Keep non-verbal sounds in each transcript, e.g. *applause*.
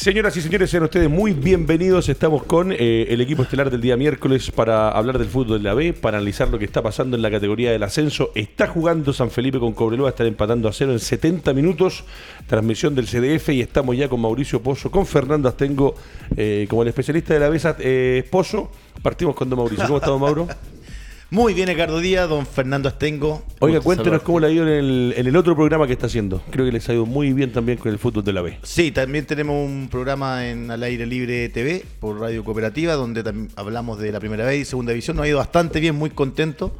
Señoras y señores, sean ustedes muy bienvenidos. Estamos con eh, el equipo estelar del día miércoles para hablar del fútbol de la B, para analizar lo que está pasando en la categoría del ascenso. Está jugando San Felipe con Cobreloa, están empatando a cero en 70 minutos. Transmisión del CDF y estamos ya con Mauricio Pozo, con Fernando Astengo, eh, como el especialista de la B, eh, Pozo. Partimos con Don Mauricio. ¿Cómo estamos, Mauro? *laughs* Muy bien, Ricardo Díaz, don Fernando Astengo. Oiga, cuéntenos cómo le ha ido en el, en el otro programa que está haciendo. Creo que les ha ido muy bien también con el fútbol de la B. Sí, también tenemos un programa en Al Aire Libre TV por Radio Cooperativa, donde hablamos de la primera vez y segunda división. Nos ha ido bastante bien, muy contento.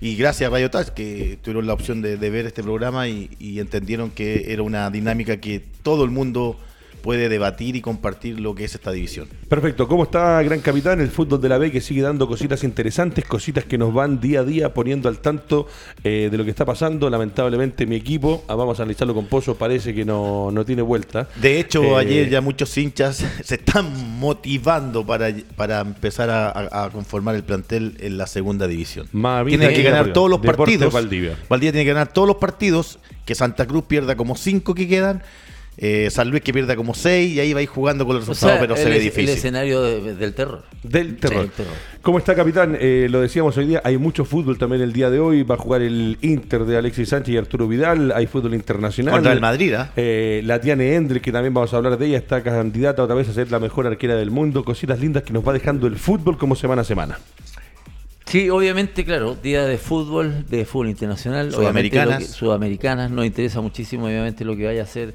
Y gracias a Radio Touch, que tuvieron la opción de, ver este programa y, y entendieron que era una dinámica que todo el mundo puede debatir y compartir lo que es esta división. Perfecto. ¿Cómo está, gran capitán? El fútbol de la B que sigue dando cositas interesantes, cositas que nos van día a día poniendo al tanto eh, de lo que está pasando. Lamentablemente mi equipo, ah, vamos a analizarlo con Pozo, parece que no, tiene vuelta. De hecho, eh, ayer ya muchos hinchas *laughs* se están motivando para, para empezar a, conformar el plantel en la segunda división. Tiene que ganar todos los partidos. Valdivia. Valdivia tiene que ganar todos los partidos, que Santa Cruz pierda como cinco que quedan eh, San Luis que pierda como 6 y ahí va a ir jugando con los resultados, pero se ve difícil. El escenario del terror. Del terror. ¿Cómo está, capitán? Eh, lo decíamos hoy día, hay mucho fútbol también el día de hoy. Va a jugar el Inter de Alexis Sánchez y Arturo Vidal. Hay fútbol internacional. Contra el Madrid, ¿ah? ¿eh? La Tiane Endre, que también vamos a hablar de ella, está candidata otra vez a ser la mejor arquera del mundo. Cositas lindas que nos va dejando el fútbol como semana a semana. Sí, obviamente, claro, día de fútbol, de fútbol internacional. Sudamericanas. sudamericanas, nos interesa muchísimo, obviamente, lo que vaya a ser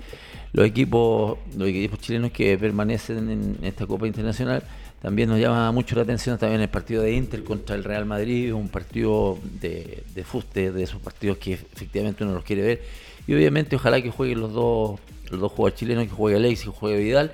los equipos, los equipos chilenos que permanecen en esta Copa Internacional. También nos llama mucho la atención también el partido de Inter contra el Real Madrid, un partido de, de fuste, de esos partidos que efectivamente uno los quiere ver. Y obviamente ojalá que jueguen los dos, los dos jugadores chilenos, que juegue Alexis y que juegue Vidal.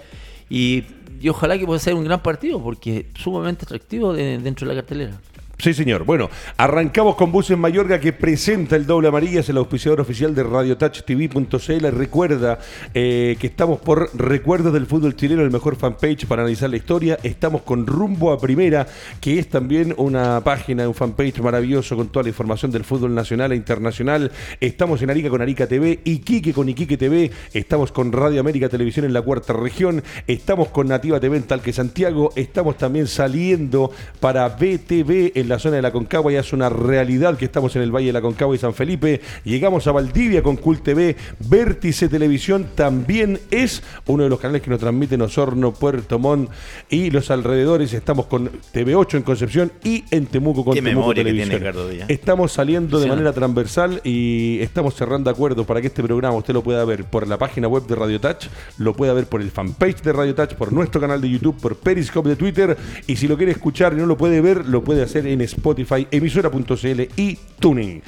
Y, ojalá que pueda ser un gran partido, porque es sumamente atractivo dentro de la cartelera. Sí, señor. Bueno, arrancamos con Buses Mayorga que presenta el doble amarilla, es el auspiciador oficial de RadioTouchTV.cl. Recuerda eh, que estamos por Recuerdos del Fútbol Chileno, el mejor fanpage para analizar la historia. Estamos con Rumbo a Primera, que es también una página, un fanpage maravilloso con toda la información del fútbol nacional e internacional. Estamos en Arica con Arica TV, Iquique con Iquique TV. Estamos con Radio América Televisión en la cuarta región. Estamos con Nativa TV en Talque Santiago. Estamos también saliendo para BTV en la zona de la Concagua, ya es una realidad que estamos en el Valle de la Concagua y San Felipe. Llegamos a Valdivia con Cult TV, Vértice Televisión también es uno de los canales que nos transmiten Osorno, Puerto Montt y los alrededores. Estamos con TV8 en Concepción y en Temuco con Temuco Televisión. estamos saliendo de manera transversal y estamos cerrando acuerdos para que este programa usted lo pueda ver por la página web de Radio Touch, lo pueda ver por el fanpage de Radio Touch, por nuestro canal de YouTube, por Periscope de Twitter y si lo quiere escuchar y no lo puede ver, lo puede hacer en Spotify, emisora.cl y Tuning.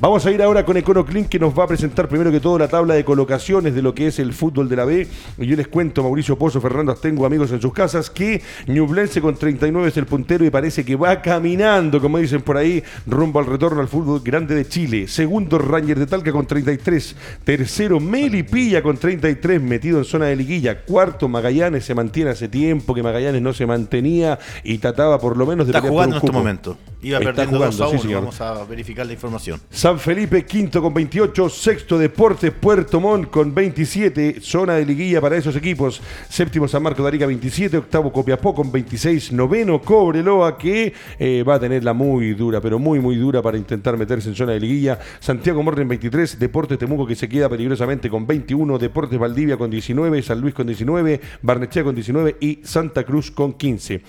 Vamos a ir ahora con EconoClink que nos va a presentar primero que todo la tabla de colocaciones de lo que es el fútbol de la B. Y yo les cuento, Mauricio Pozo, Fernando tengo amigos en sus casas, que Ñublense con 39 es el puntero y parece que va caminando, como dicen por ahí, rumbo al retorno al fútbol grande de Chile. Segundo, Ranger de Talca con 33. Tercero, Melipilla con 33, metido en zona de liguilla. Cuarto, Magallanes se mantiene hace tiempo que Magallanes no se mantenía y trataba por lo menos de Está jugando en este momento. Iba perdiendo jugando, a Vamos a verificar la información. San Felipe, quinto con 28. Sexto, Deportes Puerto Montt con 27. Zona de liguilla para esos equipos. Séptimo, San Marco de Arica, 27. Octavo, Copiapó con 26. Noveno, Cobreloa, que eh, va a tener la muy dura, pero muy, muy dura para intentar meterse en zona de liguilla. Santiago Morren, 23. Deportes Temuco, que se queda peligrosamente con 21. Deportes Valdivia con 19. San Luis con 19. Barnechea con 19. Y Santa Cruz con 15.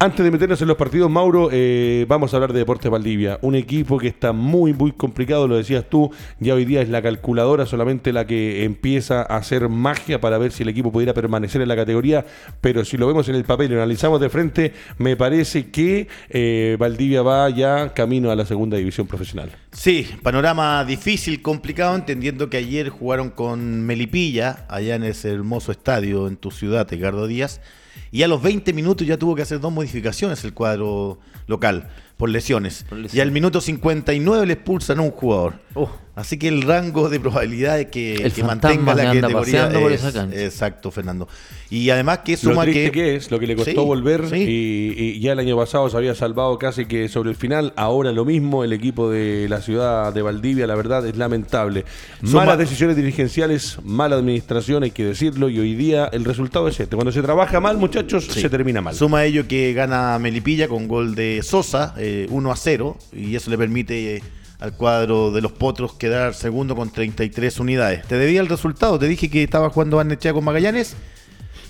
Antes de meternos en los partidos, Mauro, eh, vamos a hablar de Deportes Valdivia. Un equipo que está muy, muy complicado, lo decías tú. Ya hoy día es la calculadora solamente la que empieza a hacer magia para ver si el equipo pudiera permanecer en la categoría. Pero si lo vemos en el papel y lo analizamos de frente, me parece que eh, Valdivia va ya camino a la segunda división profesional. Sí, panorama difícil, complicado, entendiendo que ayer jugaron con Melipilla, allá en ese hermoso estadio en tu ciudad, Ricardo Díaz y a los 20 minutos ya tuvo que hacer dos modificaciones el cuadro local. Por lesiones. Por lesiones. Y al minuto 59 le expulsan a un jugador. Oh. Así que el rango de probabilidades que, El que mantenga la categoría por es- esa cancha. exacto, Fernando. Y además que Lo suma triste que, que es, lo que le costó Sí, volver sí. y, y ya el año pasado se había salvado casi que sobre el final, ahora lo mismo, el equipo de la ciudad de Valdivia, la verdad es lamentable. Suma- Malas decisiones dirigenciales, mala administración, hay que decirlo, y hoy día el resultado es este. Cuando se trabaja mal, muchachos, Sí. se termina mal. Suma a ello que gana Melipilla con gol de Sosa, eh, 1 a 0, y eso le permite eh, al cuadro de los Potros quedar segundo con 33 unidades. Te debía el resultado, te dije que estaba jugando Barnechea con Magallanes.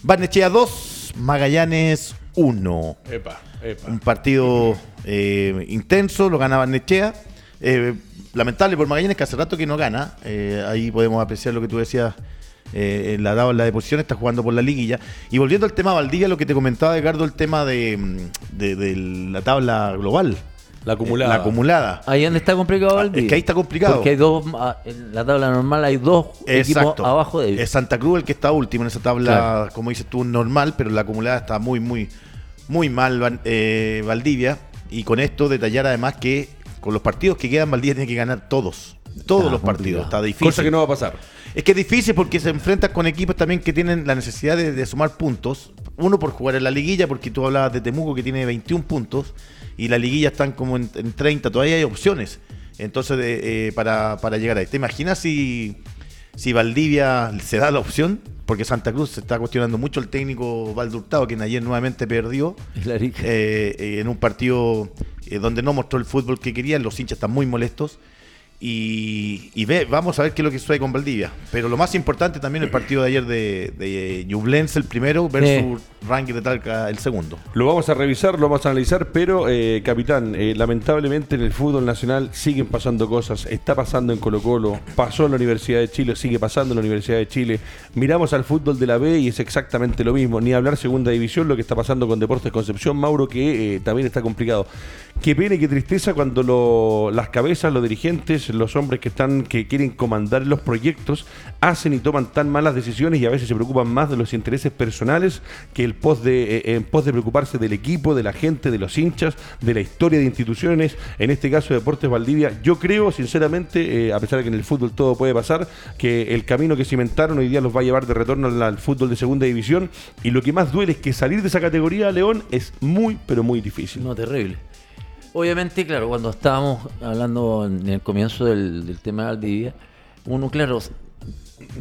Barnechea 2, Magallanes 1. Epa, epa. Un partido eh, intenso, lo gana Barnechea. Eh, lamentable por Magallanes que hace rato que no gana. Ahí podemos apreciar lo que tú decías eh, en la tabla de posiciones, está jugando por la liguilla. Y volviendo al tema Valdivia, lo que te comentaba, Edgardo, el tema de, mm, de- de la tabla global. La acumulada. Eh, La acumulada. Ahí donde está complicado Ah, Valdivia. es que ahí está complicado. Porque hay dos, ah, en la tabla normal hay dos equipos abajo de ellos. Es Santa Cruz el que está último en esa tabla, Claro. como dices tú, normal, pero la acumulada está muy, muy, muy mal eh, Valdivia. Y con esto detallar además que con los partidos que quedan, Valdivia tiene que ganar todos. Todos Está los partidos. Está difícil. Cosa que no va a pasar. Es que es difícil porque se enfrentan con equipos también que tienen la necesidad de, de sumar puntos. Uno por jugar en la liguilla, porque tú hablabas de Temuco que tiene 21 puntos y la liguilla están como en, en 30, todavía hay opciones. Entonces, de- eh, para, para llegar ahí. ¿Te imaginas si, si Valdivia se da la opción? Porque Santa Cruz se está cuestionando mucho el técnico Valdo Hurtado, quien ayer nuevamente perdió rica. eh, eh, en un partido eh, donde no mostró el fútbol que querían, los hinchas están muy molestos. Y, y ve, vamos a ver qué es lo que sucede con Valdivia. Pero lo más importante también el partido de ayer de, de el primero versus Ranking de Talca el segundo. Lo vamos a revisar, lo vamos a analizar, pero eh, capitán, eh, lamentablemente en el fútbol nacional siguen pasando cosas. Está pasando en Colo Colo, pasó en la Universidad de Chile, sigue pasando en la Universidad de Chile. Miramos al fútbol de la B y es exactamente lo mismo. Ni hablar segunda división, lo que está pasando con Deportes Concepción, Mauro, que eh, también está complicado. Qué pena y qué tristeza cuando las cabezas, los dirigentes, los hombres que están, que quieren comandar los proyectos, hacen y toman tan malas decisiones y a veces se preocupan más de los intereses personales que el de, eh, en pos de preocuparse del equipo, de la gente, de los hinchas, de la historia de instituciones, en este caso Deportes Valdivia. Yo creo, sinceramente, eh, a pesar de que en el fútbol todo puede pasar, que el camino que cimentaron hoy día los va a llevar de retorno al, al fútbol de segunda división y lo que más duele es que salir de esa categoría, León, es muy, pero muy difícil. No, terrible. Obviamente, claro, cuando estábamos hablando en el comienzo del, del tema de Valdivia, uno, claro,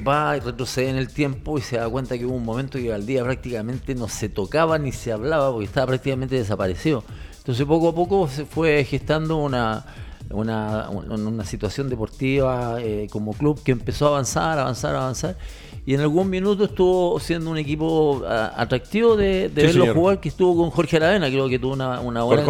va y retrocede en el tiempo y se da cuenta que hubo un momento que Valdivia prácticamente no se tocaba ni se hablaba porque estaba prácticamente desaparecido. Entonces, poco a poco se fue gestando una, una, un- una situación deportiva eh, como club que empezó a avanzar, avanzar, avanzar. Y en algún minuto estuvo siendo un equipo ah, atractivo de, de Sí, verlo señor. jugar, que estuvo con Jorge Aravena, creo que tuvo una, una buena,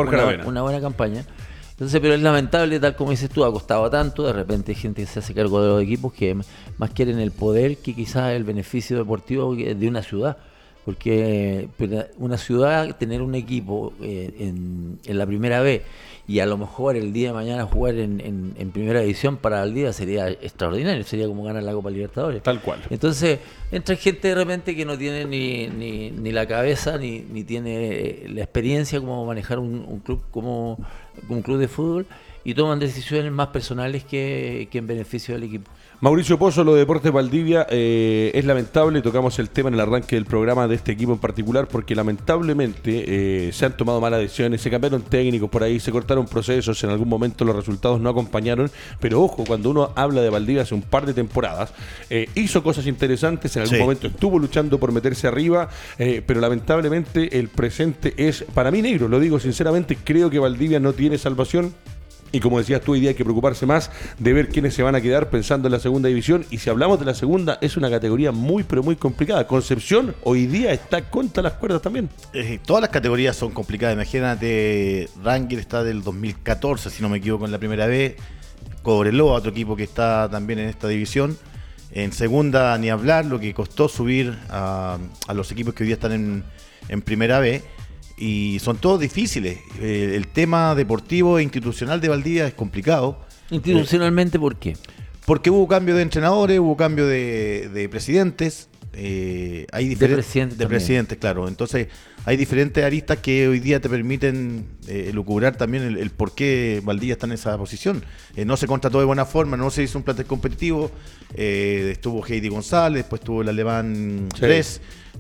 una buena campaña. Entonces, pero es lamentable, tal como dices tú, ha costado tanto, de repente hay gente que se hace cargo de los equipos que más quieren el poder que quizás el beneficio deportivo de una ciudad. Porque una ciudad, tener un equipo eh, en, en la primera B y a lo mejor el día de mañana jugar en, en- en primera división para el día sería extraordinario, sería como ganar la Copa Libertadores. Tal cual. Entonces, entra gente de repente que no tiene ni, ni, ni la cabeza ni, ni tiene eh, la experiencia como manejar un, un club como un club de fútbol y toman decisiones más personales que, que en beneficio del equipo. Mauricio Pozo, lo de Deportes Valdivia, eh, es lamentable, tocamos el tema en el arranque del programa de este equipo en particular, porque lamentablemente eh, se han tomado malas decisiones, se cambiaron técnicos por ahí, se cortaron procesos, en algún momento los resultados no acompañaron, pero ojo, cuando uno habla de Valdivia hace un par de temporadas, eh, hizo cosas interesantes, en algún Sí. momento estuvo luchando por meterse arriba, eh, pero lamentablemente el presente es, para mí negro, lo digo sinceramente, creo que Valdivia no tiene salvación. Y como decías tú, hoy día hay que preocuparse más de ver quiénes se van a quedar pensando en la segunda división. Y si hablamos de la segunda, es una categoría muy, pero muy complicada. Concepción hoy día está contra las cuerdas también. Todas las categorías son complicadas. Imagínate, Ranger está del 2014, si no me equivoco, en la primera B. Cobreloa, otro equipo que está también en esta división. En segunda, ni hablar, lo que costó subir a, a los equipos que hoy día están en, en primera B. Y son todos difíciles. Eh, el tema deportivo e institucional de Valdivia es complicado. Institucionalmente, ¿por qué? Porque hubo cambio de entrenadores, hubo cambio de, de presidentes. eh, hay De diferentes presidente de presidentes, claro. Entonces, hay diferentes aristas que hoy día te permiten eh, lucubrar también el, el por qué Valdivia está en esa posición. Eh, no se contrató de buena forma, no se hizo un plantel competitivo. eh, estuvo Heidi González, después estuvo el alemán Sí.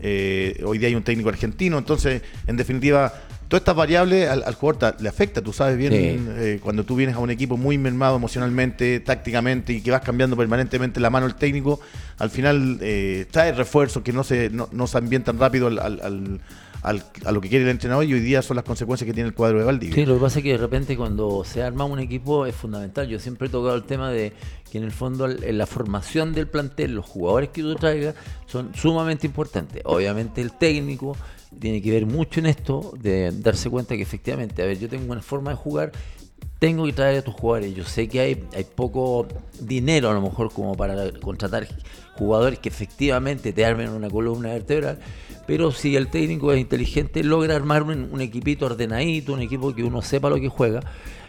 Eh, hoy día hay un técnico argentino. Entonces, en definitiva, todas estas variables al, al jugador le afecta. Tú sabes bien, Sí. eh, cuando tú vienes a un equipo muy mermado emocionalmente, tácticamente y que vas cambiando permanentemente la mano del técnico, al final eh, trae refuerzos que no se, no, no se ambientan rápido al, al- al- al- a lo que quiere el entrenador y hoy día son las consecuencias que tiene el cuadro de Valdivia. Sí, lo que pasa es que de repente cuando se arma un equipo es fundamental. Yo siempre he tocado el tema de que en el fondo en la formación del plantel, los jugadores que tú traigas son sumamente importantes. Obviamente el técnico tiene que ver mucho en esto, de darse cuenta que efectivamente, a ver, yo tengo una forma de jugar, tengo que traer a tus jugadores. Yo sé que hay, hay poco dinero a lo mejor como para contratar jugadores que efectivamente te armen una columna vertebral, pero si el técnico es inteligente, logra armar un, un equipito ordenadito, un equipo que uno sepa lo que juega.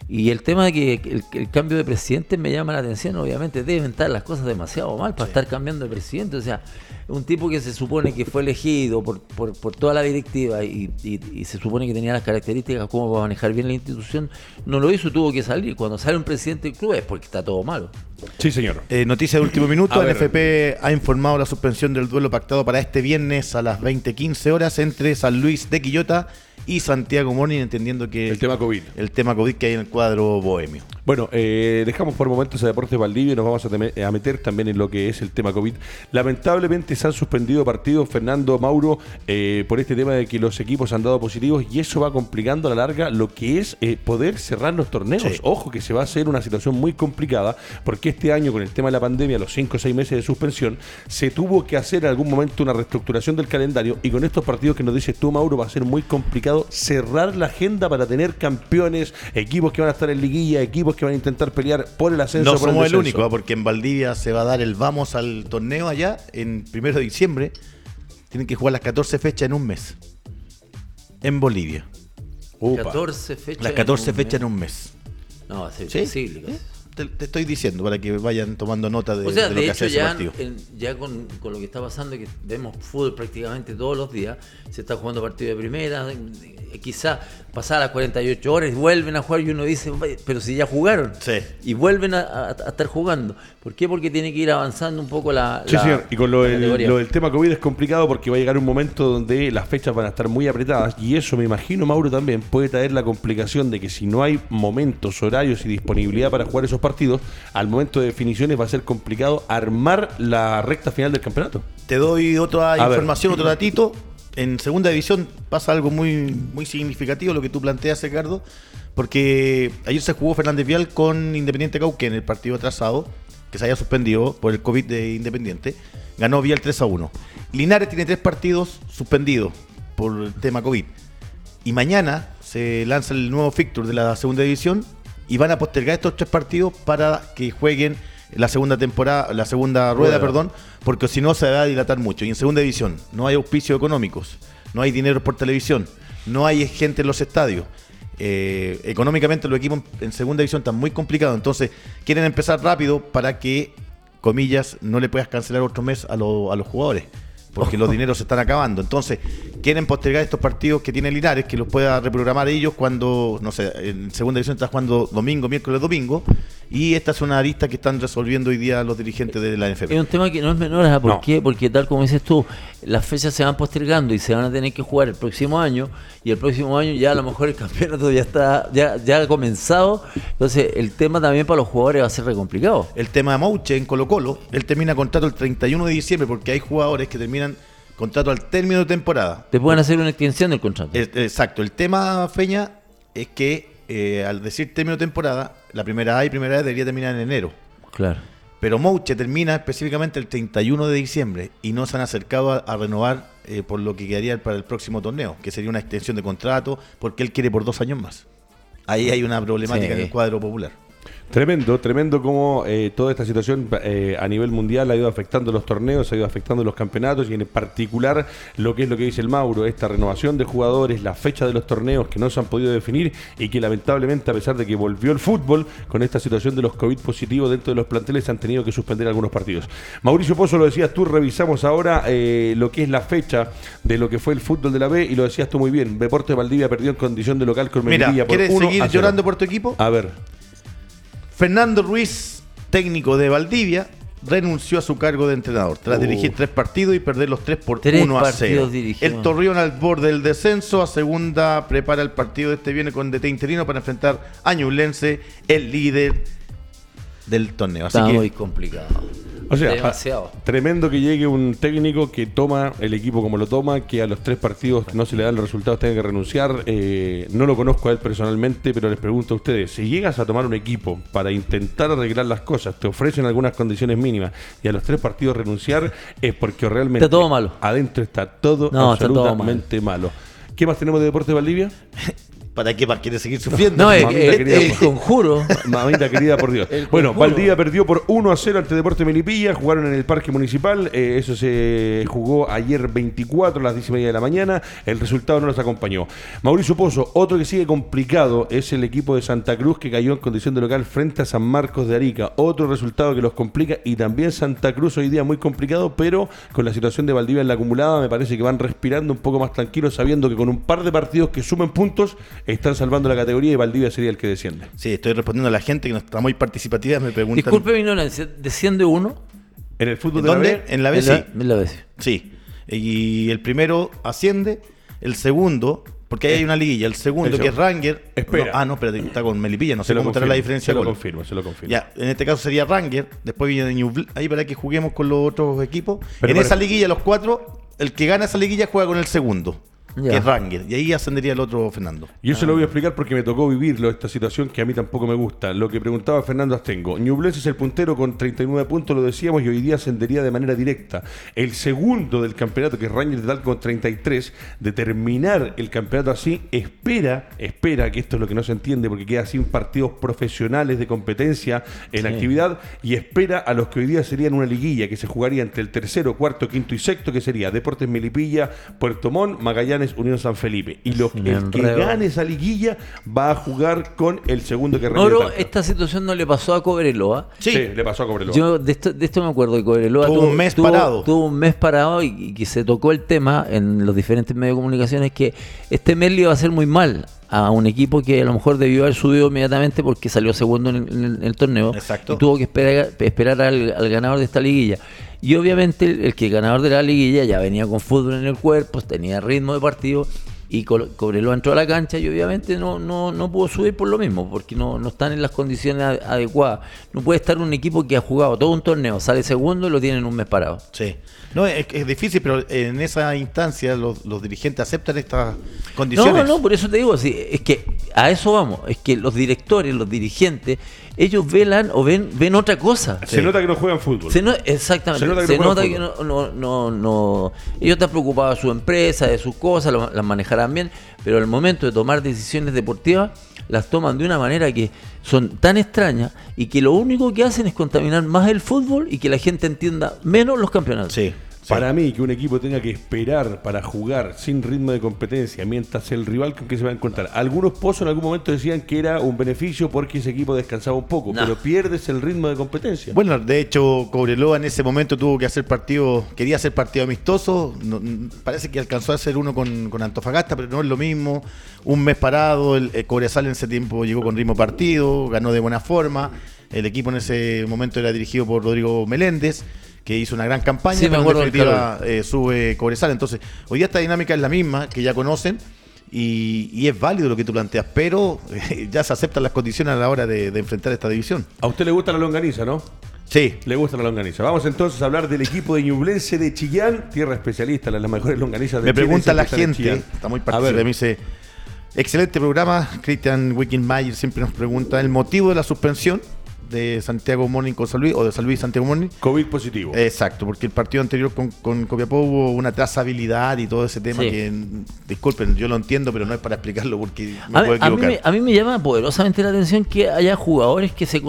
Y el tema de que el, el cambio de presidente me llama la atención, obviamente deben estar las cosas demasiado mal para estar cambiando de presidente. O sea, un tipo que se supone que fue elegido por, por, por toda la directiva y, y- y se supone que tenía las características como para manejar bien la institución, no lo hizo, tuvo que salir. Cuando sale un presidente del club es porque está todo malo. Sí, señor. Eh, noticia de último *clears throat* minuto, el. FP ha informado la suspensión del duelo pactado para este viernes a las 20.15 horas entre San Luis de Quillota y Santiago Morning, entendiendo que El tema COVID. el tema COVID que hay en el cuadro bohemio. Bueno, eh, dejamos por momentos a Deportes Valdivia y nos vamos a, meter también en lo que es el tema COVID. Lamentablemente se han suspendido partidos, Fernando Mauro, eh, por este tema de que los equipos han dado positivos y eso va complicando a la larga lo que es eh, poder cerrar los torneos. Sí. Ojo que se va a hacer una situación muy complicada porque este año con el tema de la pandemia, los 5 o 6 meses de suspensión, se tuvo que hacer en algún momento una reestructuración del calendario y con estos partidos que nos dices tú, Mauro, va a ser muy complicado cerrar la agenda para tener campeones, equipos que van a estar en liguilla, equipos que van a intentar pelear por el ascenso. No por somos el descenso. único, ¿eh? porque en Valdivia se va a dar el vamos al torneo allá en primero de diciembre. Tienen que jugar las 14 fechas en un mes. En Bolivia. Upa. 14 fechas. Las en 14 un fechas en un mes. No, ser ¿Sí? imposible. ¿Eh? Te, te estoy diciendo para que vayan tomando nota de, O sea, de lo de que hecho hace ese ya, partido. en- ya con, con lo que está pasando, que vemos fútbol prácticamente todos los días, se está jugando partido de primera, eh, quizá pasar las 48 horas vuelven a jugar y uno dice, "Vaya, pero si ya jugaron. Sí. Y vuelven a, a- a estar jugando. ¿Por qué? Porque tiene que ir avanzando un poco la... Sí, la- señor. Y con lo categoría. lo del tema COVID es complicado porque va a llegar un momento donde las fechas van a estar muy apretadas y eso me imagino, Mauro, también puede traer la complicación de que si no hay momentos, horarios y disponibilidad para jugar esos partidos, al momento de definiciones va a ser complicado armar la recta final del campeonato. Te doy otra A ver. información, otro datito. En segunda división pasa algo muy, muy significativo lo que tú planteas, Ricardo, porque ayer se jugó Fernández Vial con Independiente Cauquén el partido atrasado, que se haya suspendido por el COVID de Independiente. Ganó Vial 3 a 1. Linares tiene tres partidos suspendidos por el tema COVID. Y mañana se lanza el nuevo fixture de la segunda división y van a postergar estos tres partidos para que jueguen la segunda temporada, la segunda rueda, Rueda. perdón, porque si no se va a dilatar mucho. Y en segunda división no hay auspicios económicos, no hay dinero por televisión, no hay gente en los estadios. Eh, económicamente los equipos en segunda división están muy complicados, entonces quieren empezar rápido para que, comillas, no le puedas cancelar otro mes a, lo- a los jugadores, porque los *laughs* dineros se están acabando. Entonces, quieren postergar estos partidos que tiene Linares, que los pueda reprogramar ellos cuando, no sé, en segunda división está jugando domingo, miércoles, domingo, y esta es una arista que están resolviendo hoy día los dirigentes de la NFP. Es un tema que no es menor, ¿ah? ¿por No. qué? Porque tal como dices tú, las fechas se van postergando y se van a tener que jugar el próximo año y el próximo año ya a lo mejor el campeonato ya está ya, ya ha comenzado, entonces el tema también para los jugadores va a ser re complicado. El tema de Mouche en Colo Colo, él termina contrato el 31 de diciembre porque hay jugadores que terminan contrato al término de temporada. Te pueden hacer una extensión del contrato. Exacto, el tema, Feña, es que eh, al decir término de temporada, la primera A y primera A debería terminar en enero. Claro. Pero Mouche termina específicamente el 31 de diciembre y no se han acercado a, a renovar eh, por lo que quedaría para el próximo torneo, que sería una extensión de contrato, porque él quiere por dos años más. Ahí hay una problemática Sí. en el cuadro popular. Tremendo, tremendo como eh, toda esta situación eh, a nivel mundial ha ido afectando los torneos, ha ido afectando los campeonatos y en particular lo que es lo que dice el Mauro, esta renovación de jugadores, la fecha de los torneos que no se han podido definir y que lamentablemente a pesar de que volvió el fútbol, con esta situación de los COVID positivos dentro de los planteles han tenido que suspender algunos partidos. Mauricio Pozo lo decías tú, revisamos ahora eh, lo que es la fecha de lo que fue el fútbol de la B y lo decías tú muy bien, Deporte Valdivia perdió en condición de local con Mira, por ¿quieres uno seguir llorando por tu equipo? A ver. Fernando Ruiz, técnico de Valdivia, renunció a su cargo de entrenador tras Uh. dirigir tres partidos y perder los tres por Tres 1 a 0. partidos dirigió. El Torreón al borde del descenso, a segunda prepara el partido de este viernes con DT interino para enfrentar a Ñublense, el líder del torneo. Así Está que muy complicado. O sea, demasiado. tremendo que llegue un técnico que toma el equipo como lo toma, que a los tres partidos no se le dan los resultados, tenga que renunciar. Eh, no lo conozco a él personalmente, pero les pregunto a ustedes, si llegas a tomar un equipo para intentar arreglar las cosas, te ofrecen algunas condiciones mínimas y a los tres partidos renunciar, es porque realmente Está todo malo. adentro está todo No, está todo absolutamente malo. ¿Qué más tenemos de Deporte de Valdivia? *laughs* ¿para qué más quieres seguir sufriendo? No, *laughs* el, el- el conjuro. *laughs* Mamita querida, por Dios. El Bueno, conjuro. Valdivia perdió por 1 a 0 ante Deporte Melipilla. Jugaron en el Parque Municipal. eh, eso se jugó ayer 24 a las 10 y media de la mañana. El resultado no los acompañó. Mauricio Pozo, otro que sigue complicado es el equipo de Santa Cruz que cayó en condición de local frente a San Marcos de Arica. Otro resultado que los complica y también Santa Cruz hoy día muy complicado, pero con la situación de Valdivia en la acumulada me parece que van respirando un poco más tranquilos sabiendo que con un par de partidos que sumen puntos están salvando la categoría y Valdivia sería el que desciende. Sí, estoy respondiendo a la gente que no está muy participativa. Me preguntan. Disculpe mi ignorancia, ¿desciende uno? En el fútbol de la ¿Dónde? B, En la B, En sí. la- en la vez. Sí. Y el primero asciende, el segundo, porque ahí hay una liguilla, el segundo Eso. que es Ranger. Espera. no, ah, no, espérate, está con Melipilla, no se sé lo cómo estará la diferencia. Se lo gol. confirmo, se lo confirmo. Ya, en este caso sería Ranger, después viene Ñuble, ahí para que juguemos con los otros equipos. Pero en esa liguilla, los cuatro, el que gana esa liguilla juega con el segundo, Que es Ranger, y ahí ascendería el otro Fernando. Yo se lo voy a explicar porque me tocó vivirlo, esta situación que a mí tampoco me gusta. Lo que preguntaba Fernando Astengo. Ñublense es el puntero con 39 puntos, lo decíamos, y hoy día ascendería de manera directa. El segundo del campeonato, que es Rangers de Tal con 33, de terminar el campeonato así, espera, espera, que esto es lo que no se entiende porque queda sin partidos profesionales de competencia en Sí. actividad, y espera a los que hoy día serían una liguilla que se jugaría entre el tercero, cuarto, quinto y sexto, que sería Deportes Melipilla, Puerto Montt, Magallanes, Unión San Felipe. Y el que gane esa liguilla va a jugar con el segundo que Oro, Talca. esta situación no le pasó a Cobreloa. Sí, le pasó a Cobreloa. Yo de esto, de esto me acuerdo que Cobreloa Tuvo un mes parado. Tuvo un mes parado y, y que se tocó el tema en los diferentes medios de comunicaciones que este mes le iba a hacer muy mal a un equipo que a lo mejor debió haber subido inmediatamente porque salió segundo en el, en el- en el torneo Exacto. y tuvo que esperar, esperar al, al ganador de esta liguilla. Y obviamente el, el que ganador de la liguilla ya venía con fútbol en el cuerpo, tenía ritmo de partido y Cobreloa entró a la cancha y obviamente no, no, no pudo subir por lo mismo, porque no, no están en las condiciones ad- adecuadas. No puede estar un equipo que ha jugado todo un torneo, sale segundo y lo tienen un mes parado. Sí. No, es, es difícil, pero en esa instancia los, los dirigentes aceptan estas condiciones. No, no, por eso te digo, sí, es que a eso vamos, es que los directores, los dirigentes, ellos velan o ven, ven otra cosa. Se nota que no juegan fútbol. Se no- exactamente. Se nota que Se no nota juegan que no, no, no, no- Ellos están preocupados de su empresa, de sus cosas, las manejarán bien, pero al momento de tomar decisiones deportivas, las toman de una manera que son tan extrañas y que lo único que hacen es contaminar más el fútbol y que la gente entienda menos los campeonatos. Sí. Sí. Para mí, que un equipo tenga que esperar para jugar sin ritmo de competencia, mientras el rival con que se va a encontrar. Algunos pozos en algún momento decían que era un beneficio porque ese equipo descansaba un poco, No. pero pierdes el ritmo de competencia. Bueno, de hecho, Cobreloa en ese momento tuvo que hacer partido, quería hacer partido amistoso. no- parece que alcanzó a hacer uno con, con Antofagasta, pero no es lo mismo. Un mes parado, el, el Cobresal en ese tiempo llegó con ritmo partido, ganó de buena forma. El equipo en ese momento era dirigido por Rodrigo Meléndez, que hizo una gran campaña, Sí, pero en definitiva eh, sube Cobresal. Entonces, hoy día esta dinámica es la misma, que ya conocen. Y, y es válido lo que tú planteas, pero eh, ya se aceptan las condiciones a la hora de, de enfrentar esta división. A usted le gusta la longaniza, ¿no? Sí, Le gusta la longaniza. Vamos entonces a hablar del equipo de Ñublense de Chillán, tierra especialista, las las mejores longanizas de Me Chile, pregunta la gente, está muy A participativa, ver, me dice, excelente programa, Christian Wickenmayer siempre nos pregunta el motivo de la suspensión de Santiago Morning con San Luis, o de San Luis Santiago Morning. COVID positivo. Exacto, porque el partido anterior con, con Copiapó hubo una trazabilidad y todo ese tema Sí. que, disculpen, yo lo entiendo, pero no es para explicarlo porque me A, mí- puedo a mí equivocar. me, a mí me llama poderosamente la atención que haya jugadores que se,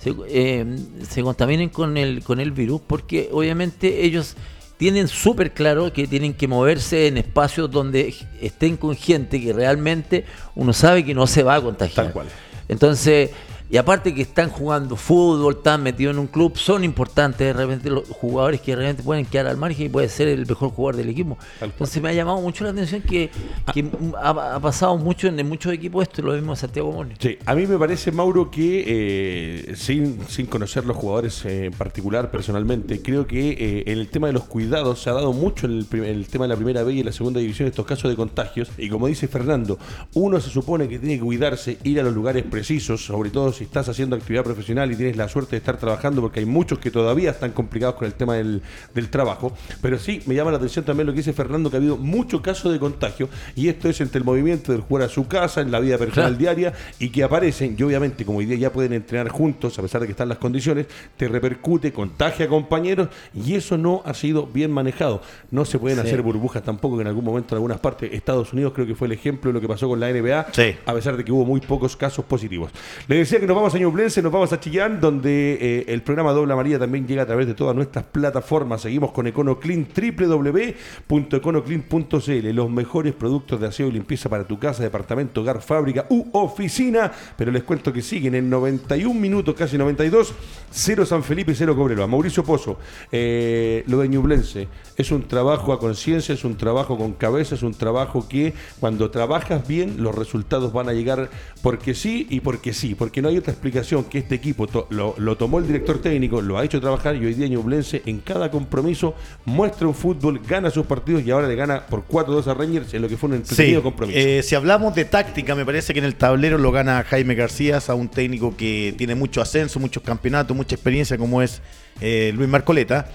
se, eh, se contaminen con el, con el virus, porque obviamente ellos tienen súper claro que tienen que moverse en espacios donde estén con gente que realmente uno sabe que no se va a contagiar. Tal cual. Entonces, y aparte que están jugando fútbol, están metidos en un club, son importantes de repente los jugadores que realmente pueden quedar al margen y puede ser el mejor jugador del equipo. Entonces me ha llamado mucho la atención que, que ha, ha pasado mucho en, en muchos equipos esto, lo mismo en Santiago Morning. Sí, a mí me parece, Mauro, que eh, sin, sin conocer los jugadores eh, en particular personalmente, creo que eh, en el tema de los cuidados se ha dado mucho en el, en el tema de la primera B y en la segunda división estos casos de contagios. Y como dice Fernando, uno se supone que tiene que cuidarse, ir a los lugares precisos, sobre todo si estás haciendo actividad profesional y tienes la suerte de estar trabajando, porque hay muchos que todavía están complicados con el tema del, del trabajo. Pero sí, me llama la atención también lo que dice Fernando, que ha habido muchos casos de contagio, y esto es entre el movimiento del jugar a su casa, en la vida personal Claro. diaria, y que aparecen, y obviamente como hoy día ya pueden entrenar juntos, a pesar de que están las condiciones, te repercute, contagia a compañeros, y eso no ha sido bien manejado. No se pueden Sí. hacer burbujas tampoco, que en algún momento en algunas partes, Estados Unidos creo que fue el ejemplo de lo que pasó con la NBA, Sí. a pesar de que hubo muy pocos casos positivos. Le decía que nos vamos a Ñublense, nos vamos a Chillán, donde eh, el programa Doble María también llega a través de todas nuestras plataformas. Seguimos con EconoClean, www.econoclean.cl, los mejores productos de aseo y limpieza para tu casa, departamento, hogar, fábrica u oficina. Pero les cuento que siguen en 91 minutos, casi 92, 0 San Felipe, 0 Cobreloa. Mauricio Pozo, eh, lo de Ñublense es un trabajo a conciencia, es un trabajo con cabeza, es un trabajo que cuando trabajas bien los resultados van a llegar porque sí y porque sí, porque no hay otra explicación que este equipo to- lo, lo tomó el director técnico, lo ha hecho trabajar y hoy día Ñublense en cada compromiso muestra un fútbol, gana sus partidos y ahora le gana por 4-2 a Rangers en lo que fue un entretenido compromiso. eh, si hablamos de táctica, me parece que en el tablero lo gana Jaime García, a un técnico que tiene mucho ascenso, muchos campeonatos, mucha experiencia, como es eh, Luis Marcoleta.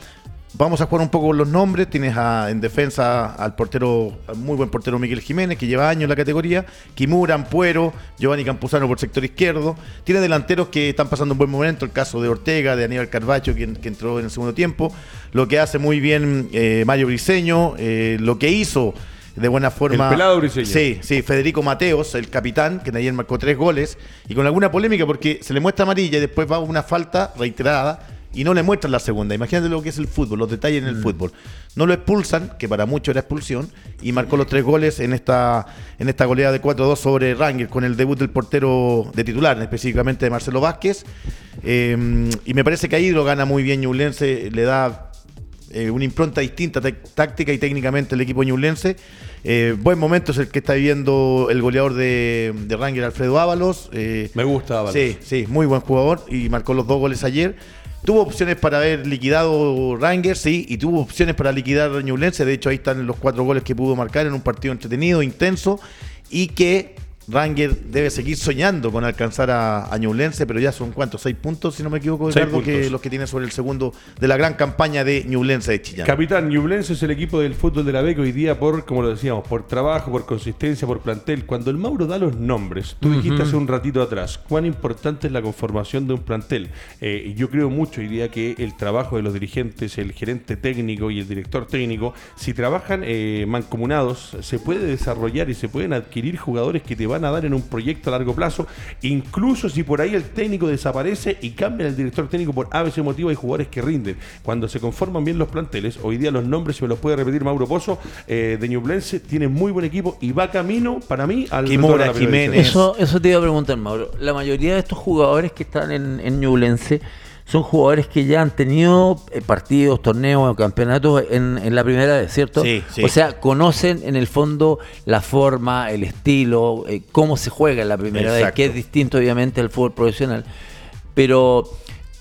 Vamos a jugar un poco con los nombres. Tienes a- en defensa al portero, al muy buen portero Miguel Jiménez, que lleva años en la categoría. Kimura, Ampuero, Giovanni Campuzano por sector izquierdo. Tiene delanteros que están pasando un buen momento. El caso de Ortega, de Aníbal Carvacho, quien, que entró en el segundo tiempo. Lo que hace muy bien eh, Mario Briseño. eh, lo que hizo de buena forma. El pelado Briseño. Sí, sí, Federico Mateos, el capitán, que ayer marcó tres goles. Y con alguna polémica porque se le muestra amarilla y después va una falta reiterada y no le muestran la segunda. Imagínate lo que es el fútbol, los detalles en el fútbol. No lo expulsan, que para muchos era expulsión, y marcó los tres goles en esta, en esta goleada de 4-2 sobre Rangers, con el debut del portero de titular, específicamente de Marcelo Vázquez. Eh, y me parece que ahí lo gana muy bien Ñublense, le da eh, una impronta distinta táctica y técnicamente el equipo ñublense. Eh, buen momento es el que está viviendo el goleador de, de Ranger, Alfredo Ábalos. Eh, Me gusta Ábalos. Sí, sí, muy buen jugador y marcó los dos goles ayer. Tuvo opciones para haber liquidado Rangers, sí, y tuvo opciones para liquidar Ñublense. De hecho, ahí están los cuatro goles que pudo marcar en un partido entretenido, intenso, y que Ranger debe seguir soñando con alcanzar a, a Ñublense, pero ya son cuántos, seis puntos, si no me equivoco, que los que tiene sobre el segundo de la gran campaña de Ñublense de Chillán. Capitán, Ñublense es el equipo del fútbol de la B que hoy día por, como lo decíamos, por trabajo, por consistencia, por plantel. Cuando el Mauro da los nombres, tú dijiste hace un ratito atrás, cuán importante es la conformación de un plantel. Eh, y yo creo mucho hoy día que el trabajo de los dirigentes, el gerente técnico y el director técnico, si trabajan eh, mancomunados, se puede desarrollar y se pueden adquirir jugadores que te van a dar en un proyecto a largo plazo, incluso si por ahí el técnico desaparece y cambia el director técnico por ABC motivo, hay jugadores que rinden. Cuando se conforman bien los planteles, hoy día los nombres, si me los puede repetir Mauro Pozo, eh, de Ñublense, tiene muy buen equipo y va camino, para mí, al Kimura, a Jiménez. Eso, eso te iba a preguntar, Mauro. La mayoría de estos jugadores que están en, en Ñublense son jugadores que ya han tenido eh, partidos, torneos campeonatos en, en la primera vez, ¿cierto? Sí, sí. O sea, conocen en el fondo la forma, el estilo, eh, cómo se juega en la primera vez, que es distinto obviamente al fútbol profesional. Pero,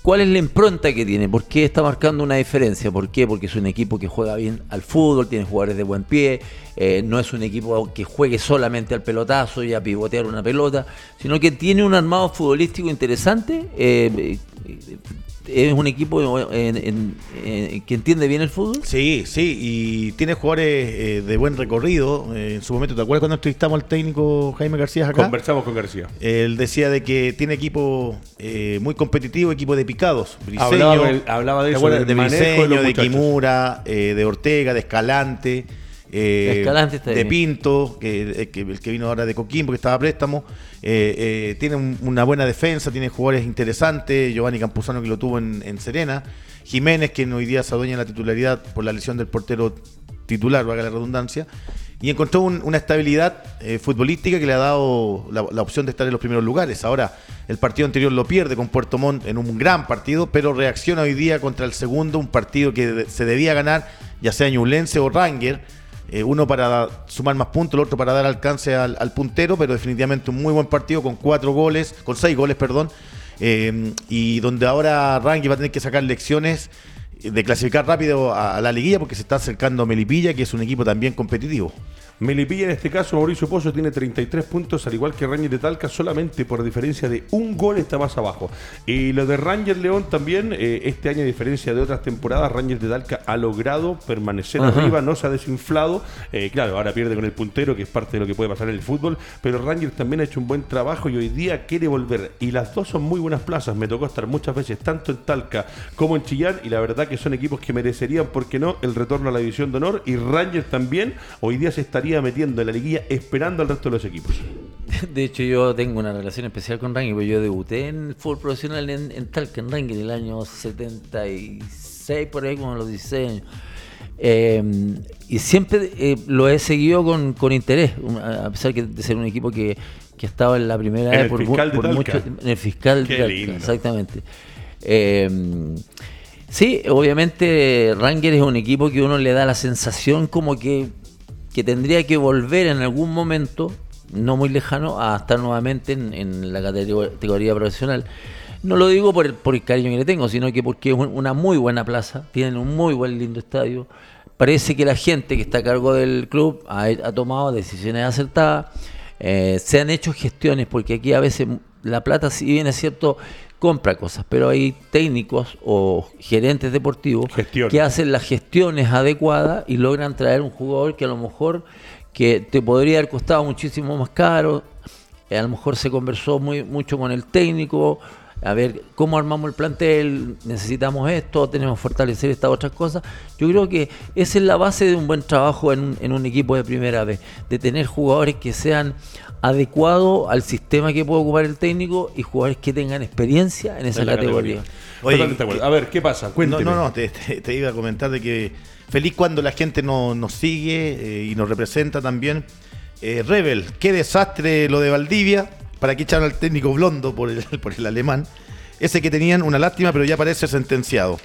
¿cuál es la impronta que tiene? ¿Por qué está marcando una diferencia? ¿Por qué? Porque es un equipo que juega bien al fútbol, tiene jugadores de buen pie, eh, no es un equipo que juegue solamente al pelotazo y a pivotear una pelota, sino que tiene un armado futbolístico interesante. eh, eh, es un equipo en- en- que entiende bien el fútbol. Sí, sí, y tiene jugadores eh, de buen recorrido. Eh, en su momento, ¿te acuerdas cuando entrevistamos al técnico Jaime García acá? Conversamos con García. Él decía de que tiene equipo eh, muy competitivo, equipo de picados. Briseño, Hablaba de ¿te eso, de de Briseño, de, muchachos. Kimura, eh, de Ortega, de Escalante. Eh, Escalante está de. Pinto, que, eh, que- el que vino ahora de Coquimbo, que estaba a préstamo. Eh, eh, tiene un- una buena defensa, tiene jugadores interesantes. Giovanni Campuzano, que lo tuvo en, en Serena. Jiménez, que hoy día se adueña la titularidad por la lesión del portero titular, valga la redundancia. Y encontró un- una estabilidad futbolística que le ha dado la, la opción de estar en los primeros lugares. Ahora, el partido anterior lo pierde con Puerto Montt en un gran partido, pero reacciona hoy día contra el segundo, un partido que se debía ganar, ya sea Ñublense o Ranger. Eh, uno para sumar más puntos, el otro para dar alcance al, puntero, pero definitivamente un muy buen partido con cuatro goles, con seis goles, perdón. Eh, y donde ahora Ranger va a tener que sacar lecciones de clasificar rápido a, a la liguilla porque se está acercando Melipilla, que es un equipo también competitivo. Melipilla, en este caso, Mauricio Pozo tiene 33 puntos, al igual que Ranger de Talca, solamente por diferencia de un gol está más abajo. Y lo de Ranger León también, eh, este año, a diferencia de otras temporadas, Ranger de Talca ha logrado permanecer Ajá. arriba, no se ha desinflado. Eh, claro, ahora pierde con el puntero, que es parte de lo que puede pasar en el fútbol, pero Ranger también ha hecho un buen trabajo y hoy día quiere volver. Y las dos son muy buenas plazas, me tocó estar muchas veces tanto en Talca como en Chillán, y la verdad que son equipos que merecerían, ¿por qué no?, el retorno a la división de honor. Y Ranger también hoy día se estaría metiendo en la liguilla esperando al resto de los equipos. *laughs* De hecho, yo tengo una relación especial con Rangel, porque yo debuté en el fútbol profesional en, en Talca, en Rangel, el año 76, por ahí, como los 16 años. Eh, y siempre eh, lo he seguido con, con interés, un- a pesar que de ser un equipo que, que estaba en la primera En el por, Fiscal de por Talca. mucho en el fiscal Qué de Talca, lindo. exactamente. Eh, sí, obviamente Ranger es un equipo que uno le da la sensación como que, que tendría que volver en algún momento, no muy lejano, a estar nuevamente en, en la categoría, profesional. No lo digo por el, por el cariño que le tengo, sino que porque es un- una muy buena plaza, tienen un muy buen lindo estadio. Parece que la gente que está a cargo del club ha, ha tomado decisiones acertadas. Eh, se han hecho gestiones, porque aquí a veces la plata, si bien es cierto, compra cosas, pero hay técnicos o gerentes deportivos que hacen las gestiones adecuadas y logran traer un jugador que a lo mejor que te podría haber costado muchísimo más caro. Eh, a lo mejor se conversó muy mucho con el técnico, a ver cómo armamos el plantel, necesitamos esto, tenemos que fortalecer estas otras cosas. Yo creo que esa es la base de un buen trabajo en, un- en un equipo de primera vez, de tener jugadores que sean adecuados al sistema que puede ocupar el técnico y jugadores que tengan experiencia en esa En categoría. Oye. A ver, ¿qué pasa? Cuénteme. No, no, no, te, te- te iba a comentar de que feliz cuando la gente no- nos sigue eh, y nos representa también. Eh, Rebel, qué desastre lo de Valdivia. ¿Para qué echaron al técnico blondo por el, *laughs* por el alemán? Ese que tenían una lástima, pero ya parece sentenciado.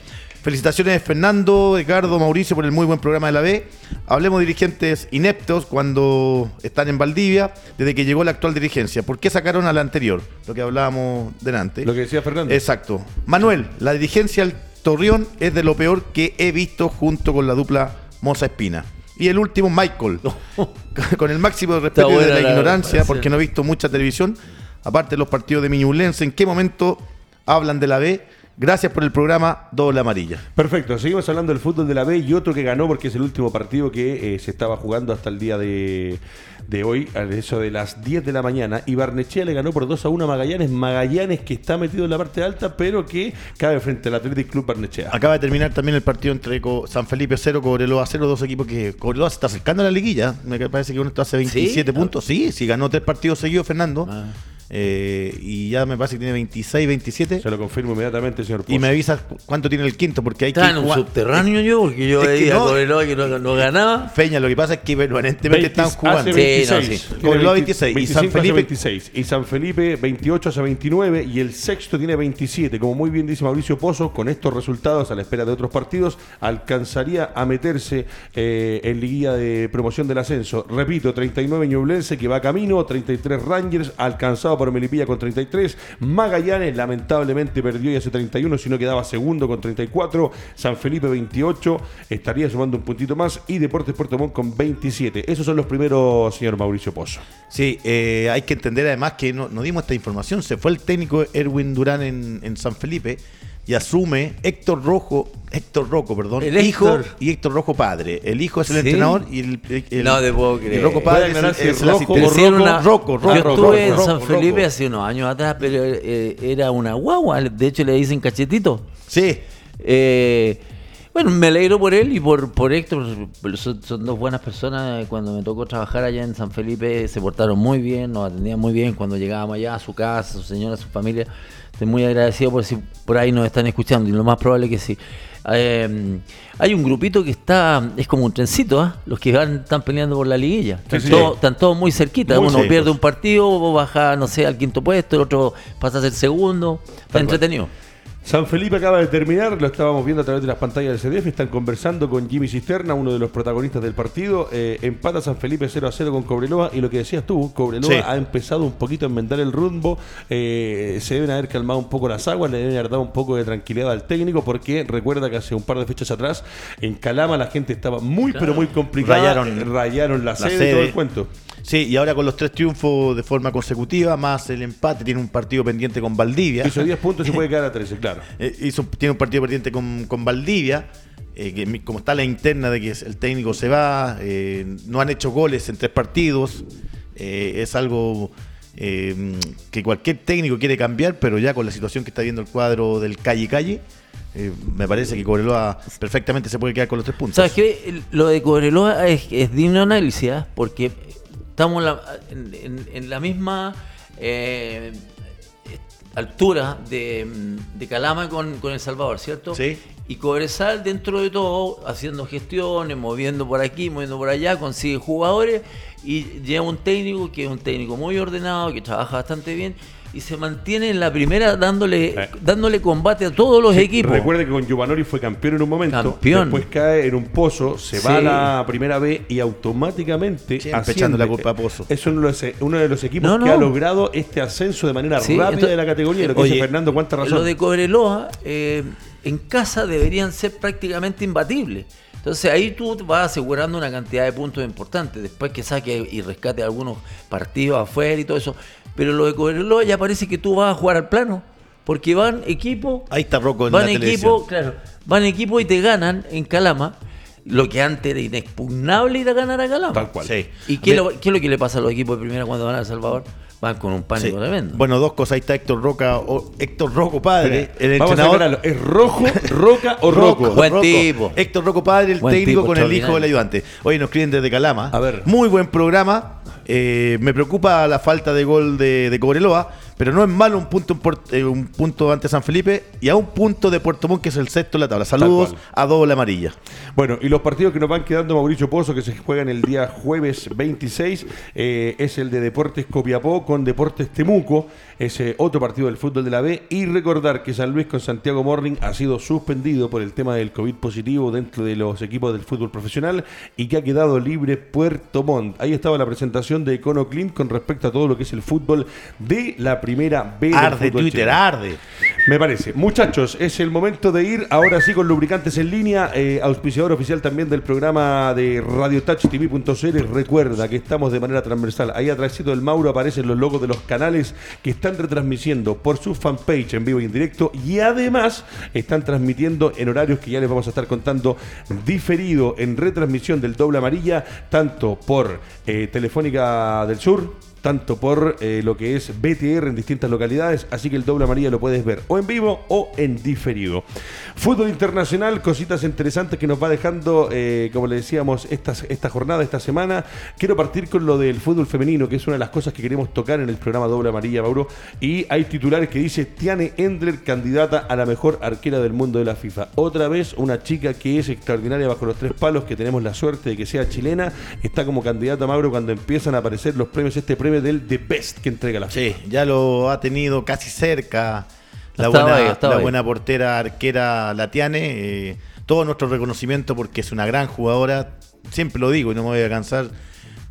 Felicitaciones Fernando, Edgardo, Mauricio por el muy buen programa de la B. Hablemos de dirigentes ineptos cuando están en Valdivia desde que llegó la actual dirigencia. ¿Por qué sacaron a la anterior? Lo que hablábamos delante. Lo que decía Fernando. Exacto. Manuel, la dirigencia del Torreón es de lo peor que he visto junto con la dupla Moza Espina. Y el último, Michael. *laughs* *laughs* con el máximo respeto de la la ignorancia, porque no he visto mucha televisión, aparte de los partidos de Miñulense, ¿en qué momento hablan de la B? Gracias por el programa Doble Amarilla. Perfecto, seguimos hablando del fútbol de la B y otro que ganó porque es el último partido que eh, se estaba jugando hasta el día de, de hoy, a eso de las 10 de la mañana. Y Barnechea le ganó por 2 a 1 a Magallanes. Magallanes que está metido en la parte alta, pero que cabe frente al Athletic Club Barnechea. Acaba de terminar también el partido entre Co- San Felipe 0, Cobreloa 0, dos equipos que Cobreloa se está acercando a la liguilla. Me parece que uno está hace 27 Sí. puntos. Sí, sí, ganó tres partidos seguidos Fernando. Ah. Eh, y ya me parece que tiene 26, 27. Se lo confirmo inmediatamente, señor Y me Pozo. avisas cu- cuánto tiene el quinto, porque hay que en un subterráneo yo, porque yo veía no- Cobreloa que no, no ganaba. Feña, lo que pasa es que permanentemente están Hace jugando. Sí, 26. no, sí. Cobreloa 20 26, y San 25 hace Felipe- 26. Y San Felipe 28 hace 29 y el sexto tiene 27. Como muy bien dice Mauricio Pozo, con estos resultados a la espera de otros partidos, alcanzaría a meterse eh, en liguilla de promoción del ascenso. Repito, 39 Ñublense que va camino, 33 Rangers, alcanzado por Melipilla con 33. Magallanes lamentablemente perdió y hace 31, si no quedaba segundo con 34. San Felipe 28, estaría sumando un puntito más. Y Deportes Puerto Montt con 27. Esos son los primeros, señor Mauricio Pozo. Sí, eh, hay que entender además que no, no dimos esta información. Se fue el técnico Erwin Durán en, en San Felipe y asume Héctor Rojo, Héctor Rojo, perdón, El hijo Héctor. y Héctor Rojo padre. El hijo es el ¿Sí? entrenador y el, el- No te puedo y creer. Rojo padre es, el- es Rojo asistente. o Hicieron Rocco, una- Rocco, Rocco, yo Rocco, estuve en Rocco, San Rocco. Felipe hace unos años atrás, pero eh, era una guagua. De hecho, le dicen cachetito. Sí, Eh, bueno, me alegro por él y por, por Héctor. Son, son dos buenas personas. Cuando me tocó trabajar allá en San Felipe, se portaron muy bien, nos atendían muy bien cuando llegábamos allá a su casa, a su señora, a su familia. Estoy muy agradecido por si por ahí nos están escuchando y lo más probable que sí. Eh, hay un grupito que está, es como un trencito, ¿ah? los que van, están peleando por la liguilla. Están, sí. todos, están todos muy cerquita. Muy Uno cerca. pierde un partido, baja, no sé, al quinto puesto, el otro pasa a ser segundo. Está entretenido. San Felipe acaba de terminar, lo estábamos viendo a través de las pantallas del CDF, están conversando con Jimmy Cisterna, uno de los protagonistas del partido. Eh, empata San Felipe 0 a 0 con Cobreloa y lo que decías tú, Cobreloa Sí. ha empezado un poquito a enmendar el rumbo, eh, se deben haber calmado un poco las aguas, le deben haber dado un poco de tranquilidad al técnico porque recuerda que hace un par de fechas atrás en Calama la gente estaba muy pero muy complicada, Rayaron- rayaron la, la sede, sede. todo el cuento. Sí, y ahora con los tres triunfos de forma consecutiva, más el empate, tiene un partido pendiente con Valdivia. Hizo 10 puntos y puede *laughs* quedar a 13, claro. Eh, hizo- tiene un partido pendiente con, con Valdivia. eh, que como está la interna de que el técnico se va, eh, no han hecho goles en tres partidos. eh, es algo eh, que cualquier técnico quiere cambiar, pero ya con la situación que está viendo el cuadro del calle calle, eh, me parece que Cobreloa perfectamente se puede quedar con los tres puntos. ¿Sabes qué? Lo de Cobreloa es, es digno de análisis, ¿ah? porque estamos en la, en, en- en la misma eh, altura de, de Calama con, con El Salvador, ¿cierto? Sí. Y Cobresal, dentro de todo, haciendo gestiones, moviendo por aquí, moviendo por allá, consigue jugadores y lleva un técnico que es un técnico muy ordenado, que trabaja bastante bien y se mantiene en la primera dándole, Eh. dándole combate a todos los Sí, equipos. Recuerde que con Giovanori fue campeón en un momento, Campeón. después cae en un pozo, se va a la primera B y automáticamente echando la culpa a Pozo. Es uno de los, uno de los equipos No, que ha logrado este ascenso de manera Sí, rápida entonces- de la categoría. Lo que Oye, dice Fernando, cuánta razón. Lo de Cobreloa, eh, en casa deberían ser prácticamente imbatibles. Entonces ahí tú vas asegurando una cantidad de puntos importantes. Después que saque y rescate algunos partidos afuera y todo eso. Pero lo de Cobreloa ya parece que tú vas a jugar al plano. Porque van equipos. Ahí está Rocco en van la equipo, televisión. claro. Van equipo y te ganan en Calama. Lo que antes era inexpugnable ir a ganar a Calama. Tal cual. Sí. ¿Y qué, lo- qué es lo que le pasa a los equipos de primera cuando van a El Salvador? Van con un pánico Sí. tremendo. Bueno, dos cosas. Ahí está Héctor Roca, o Héctor Roco padre, Espera, el Vamos a entrenador. aclararlo. ¿Es rojo, roca o roco? Buen tipo. Héctor Roco padre, el Buen técnico tipo, con el hijo del ayudante. Hoy nos escriben desde Calama. A ver. Muy buen programa. Eh, me preocupa la falta de gol de, de Cobreloa, pero no es malo un punto, eh, un punto ante San Felipe y a un punto de Puerto Montt, que es el sexto en la tabla. Saludos a doble amarilla. Bueno, y los partidos que nos van quedando, Mauricio Pozo, que se juegan el día jueves 26, eh, es el de Deportes Copiapó con Deportes Temuco, ese otro partido del fútbol de la B. Y recordar que San Luis con Santiago Morning ha sido suspendido por el tema del COVID positivo dentro de los equipos del fútbol profesional y que ha quedado libre Puerto Montt. Ahí estaba la presentación de Econo Clint con respecto a todo lo que es el fútbol de la primera B. Arde Twitter, arde. Me parece. Muchachos, es el momento de ir ahora sí con lubricantes en línea, eh, auspiciador oficial también del programa de RadioTouchTV.cl. Recuerda que estamos de manera transversal. Ahí atrás del Mauro aparecen los logos de los canales que están retransmitiendo por su fanpage en vivo y en directo y además están transmitiendo en horarios que ya les vamos a estar contando diferido en retransmisión del doble amarilla, tanto por eh, Telefónica del Sur, tanto por eh, lo que es BTR en distintas localidades, así que el doble amarilla lo puedes ver o en vivo o en diferido. Fútbol internacional, cositas interesantes que nos va dejando, eh, como le decíamos, esta, esta jornada, esta semana. Quiero partir con lo del fútbol femenino, que es una de las cosas que queremos tocar en el programa Doble Amarilla, Mauro. Y hay titulares que dice Tiane Endler, candidata a la mejor arquera del mundo de la FIFA. Otra vez, una chica que es extraordinaria bajo los tres palos, que tenemos la suerte de que sea chilena, está como candidata, Mauro, cuando empiezan a aparecer los premios, este premio del The Best que entrega la FIFA. Sí, ya lo ha tenido casi cerca la, buena, ahí, la buena portera arquera Latiane. eh, todo nuestro reconocimiento porque es una gran jugadora. Siempre lo digo y no me voy a cansar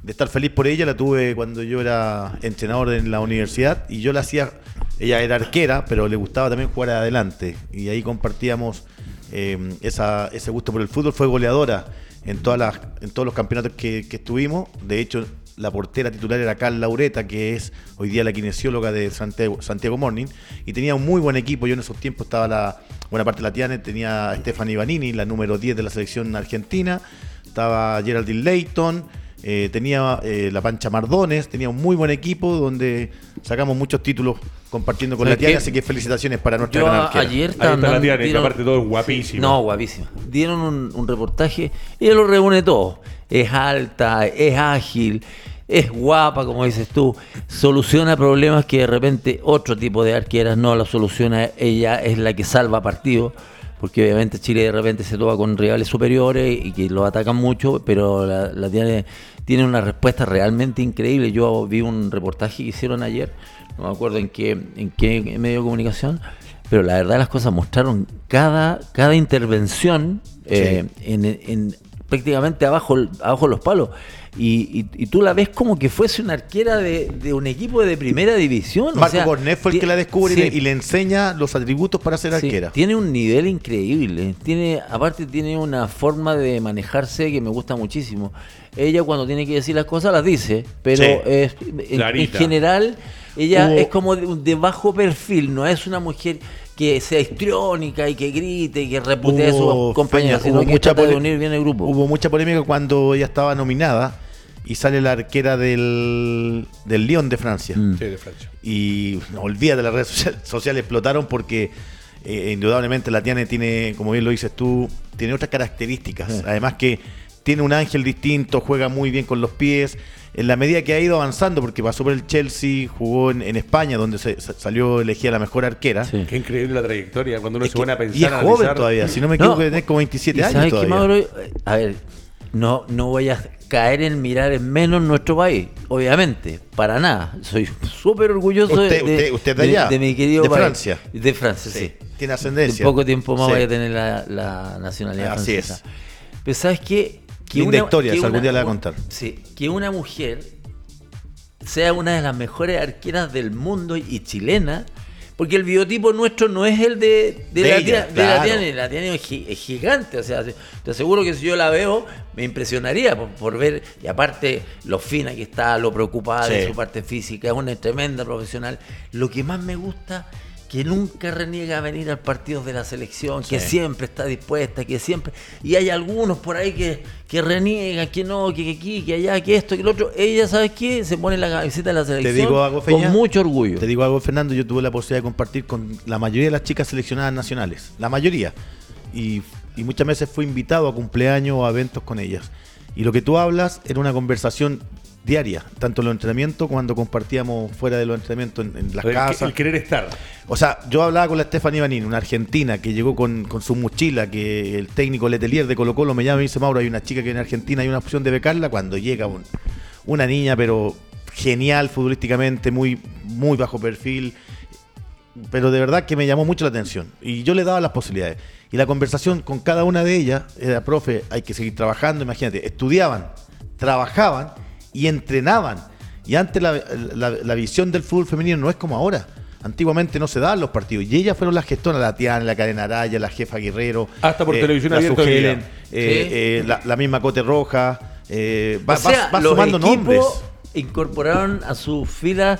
de estar feliz por ella. La tuve cuando yo era entrenador en la universidad y yo la hacía. Ella era arquera, pero le gustaba también jugar adelante. Y ahí compartíamos eh, esa- ese gusto por el fútbol. Fue goleadora en, todas las, en todos los campeonatos que, que estuvimos. De hecho, la portera titular era Carl Laureta, que es hoy día la kinesióloga de Santiago, Santiago Morning, y tenía un muy buen equipo. Yo en esos tiempos estaba la buena parte de la Tiane, tenía a Stephanie Vanini, la número 10 de la selección argentina, estaba Geraldine Layton, eh, tenía eh, la Pancha Mardones, tenía un muy buen equipo donde sacamos muchos títulos compartiendo con la Tiane, así que felicitaciones para nuestra Yo gran arquera. ayer Ahí está la estaban- Tiane, que dieron- aparte todo es guapísima. No, guapísima. Dieron un, un reportaje y ella lo reúne todo. Es alta, es ágil, es guapa, como dices tú. Soluciona problemas que de repente otro tipo de arqueras no la soluciona. Ella es la que salva partidos. Porque obviamente Chile de repente se toca con rivales superiores y que lo atacan mucho, pero la, la tiene, tiene una respuesta realmente increíble. Yo vi un reportaje que hicieron ayer, no me acuerdo en qué, en qué medio de comunicación, pero la verdad las cosas mostraron cada, cada intervención eh, en, en- prácticamente abajo, abajo los palos. Y, y- y tú la ves como que fuese una arquera de, de un equipo de primera división. o Marco sea, Cornet fue el que la descubre y sí. le- y le enseña los atributos para ser Sí, arquera. tiene un nivel increíble. Tiene, aparte tiene una forma de manejarse que me gusta muchísimo. Ella cuando tiene que decir las cosas las dice, pero Sí. es- en, general ella Hubo- es como de, de bajo perfil, no es una mujer que sea histriónica y que grite y que reputee a sus compañeros, Feña, sino hubo que mucha de unir bien el grupo. Hubo mucha polémica cuando ella estaba nominada y sale la arquera del, del Lyon de Francia. Mm. Sí, de Francia. Y no olvídate, las redes social- sociales explotaron porque eh, indudablemente la Tiane tiene, como bien lo dices tú, tiene otras características. Sí. Además que tiene un ángel distinto, juega muy bien con los pies. En la medida que ha ido avanzando, porque pasó por el Chelsea, jugó en, en España, donde se, sa- salió elegida la mejor arquera. Sí. Qué increíble la trayectoria cuando uno Es se pone a pensar. y es joven analizar. todavía, si no me No, equivoco, tiene como 27 ¿Y años sabes qué, todavía. Mauro? A ver, no, no voy a caer en mirar en menos nuestro país, obviamente, para nada. Soy súper orgulloso Usted- de, usted- usted de allá, de mi querido de país. Francia. De Francia, sí. Sí, tiene En ascendencia. poco tiempo más Sí. voy a tener la, la nacionalidad Así francesa. es. Pero ¿sabes qué? Que Linda historia, esa algún día la voy a contar. Sí, que una mujer sea una de las mejores arqueras del mundo y chilena, porque el biotipo nuestro no es el de, de De la, ella, Tia- de la claro. La Tiane es, gi- es gigante, o sea, te aseguro que si yo la veo me impresionaría por, por ver, y aparte lo fina que está, lo preocupada de su parte física, es una tremenda profesional. Lo que más me gusta que nunca reniega a venir al partido de la selección, que siempre está dispuesta, que siempre... Y hay algunos por ahí que, que reniegan, que no, que, aquí, que allá, que esto, que lo otro. Ella, ¿sabes qué? Se pone la camiseta de la selección digo algo, Feña? con mucho orgullo. Te digo algo, Fernando, yo tuve la posibilidad de compartir con la mayoría de las chicas seleccionadas nacionales, la mayoría. Y, y muchas veces fui invitado a cumpleaños o a eventos con ellas. Y lo que tú hablas era una conversación diaria, tanto en los entrenamientos cuando compartíamos fuera de los entrenamientos en, en las El, casas. el querer estar. O sea, yo hablaba con la Stephanie Banin, una argentina que llegó con, con su mochila, que el técnico Letelier de Colo Colo me llama y me dice, Mauro, hay una chica que viene a Argentina, hay una opción de becarla, cuando llega un- una niña, pero genial futbolísticamente, muy, muy bajo perfil, pero de verdad que me llamó mucho la atención. Y yo le daba las posibilidades. Y la conversación con cada una de ellas era, profe, hay que seguir trabajando, imagínate, estudiaban, trabajaban y entrenaban. Y antes la, la- la visión del fútbol femenino no es como ahora. Antiguamente no se daban los partidos. Y ellas fueron las gestoras, la Tiana, la Cadena Araya, la jefa Guerrero. Hasta por televisión la Sugelen, eh, eh, la, la misma Cote Roja. eh, va, o sea, va- va los sumando nombres. incorporaron a sus filas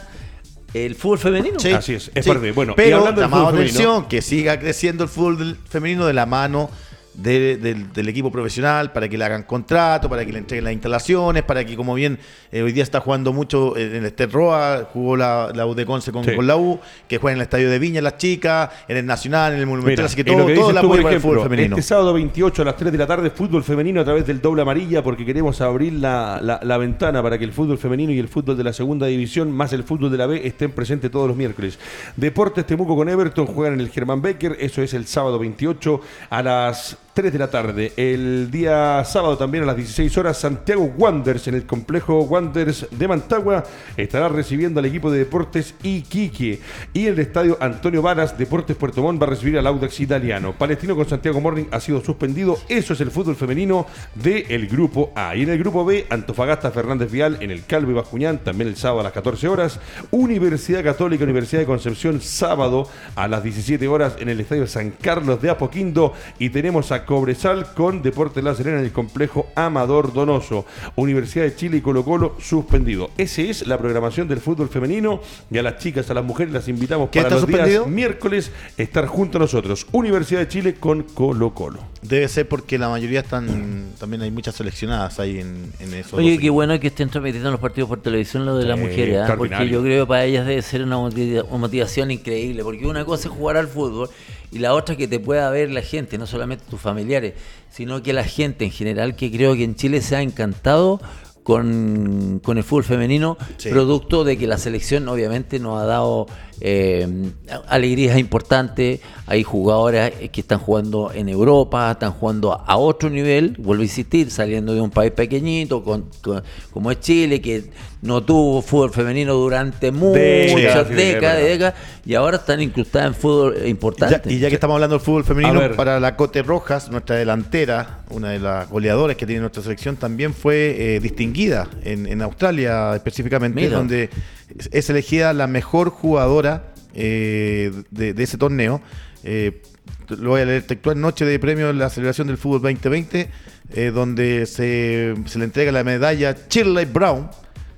el fútbol femenino. Sí, Así es, es sí. bueno, y pero llamado atención que siga creciendo el fútbol femenino de la mano de- del, del equipo profesional para que le hagan contrato, para que le entreguen las instalaciones, para que como bien eh, hoy día está jugando mucho en el Estel Roa, jugó la, la U de Conce con, Sí. con la U, que juega en el Estadio de Viña las chicas, en el Nacional, en el Monumental, Mira, así que todo, que todo dices el tú, por apoyo para el fútbol femenino. Este sábado 28 a las 3 de la tarde, fútbol femenino a través del doble amarilla, porque queremos abrir la, la- la ventana para que el fútbol femenino y el fútbol de la segunda división, más el fútbol de la B, estén presentes todos los miércoles. Deportes Temuco con Everton juegan en el Germán Becker, eso es el sábado 28 a las 3 de la tarde. El día sábado también a las 16 horas, Santiago Wanderers en el complejo Wanderers de Mantagua estará recibiendo al equipo de Deportes Iquique. Y el estadio Antonio Varas, Deportes Puerto Montt va a recibir al Audax Italiano. Palestino con Santiago Morning ha sido suspendido. Eso es el fútbol femenino del grupo A. Y en el grupo B, Antofagasta Fernández Vial en el Calvo y Bascuñán, también el sábado a las 14 horas. Universidad Católica, Universidad de Concepción, sábado a las 17 horas en el estadio San Carlos de Apoquindo. Y tenemos a Cobresal con Deporte La Serena en el complejo Amador Donoso. Universidad de Chile y Colo Colo suspendido. Esa es la programación del fútbol femenino y a las chicas, a las mujeres las invitamos para los días miércoles estar junto a nosotros. Universidad de Chile con Colo Colo. Debe ser porque la mayoría están, también hay muchas seleccionadas ahí en, en eso. Oye, qué bueno que estén transmitiendo los partidos por televisión lo de las mujeres, ¿ah? porque yo creo que para ellas debe ser una motivación increíble, porque una cosa es jugar al fútbol y la otra que te pueda ver la gente, no solamente tus familiares, sino que la gente en general, que creo que en Chile se ha encantado con, con el fútbol femenino, producto de que la selección obviamente nos ha dado eh, alegrías importantes. Hay jugadoras que están jugando en Europa, están jugando a otro nivel, vuelvo a insistir, saliendo de un país pequeñito como es Chile, que no tuvo fútbol femenino durante muchas décadas, y ahora están incrustadas en fútbol importante. y ya que estamos hablando del fútbol femenino, para la Cote Rojas, nuestra delantera, una de las goleadoras que tiene nuestra selección, también fue eh, distinguida en, Australia específicamente, donde es elegida la mejor jugadora eh, de, ese torneo. Eh, lo voy a leer textual, noche de premio en la celebración del fútbol 2020, eh, donde se, le entrega la medalla Shirley Brown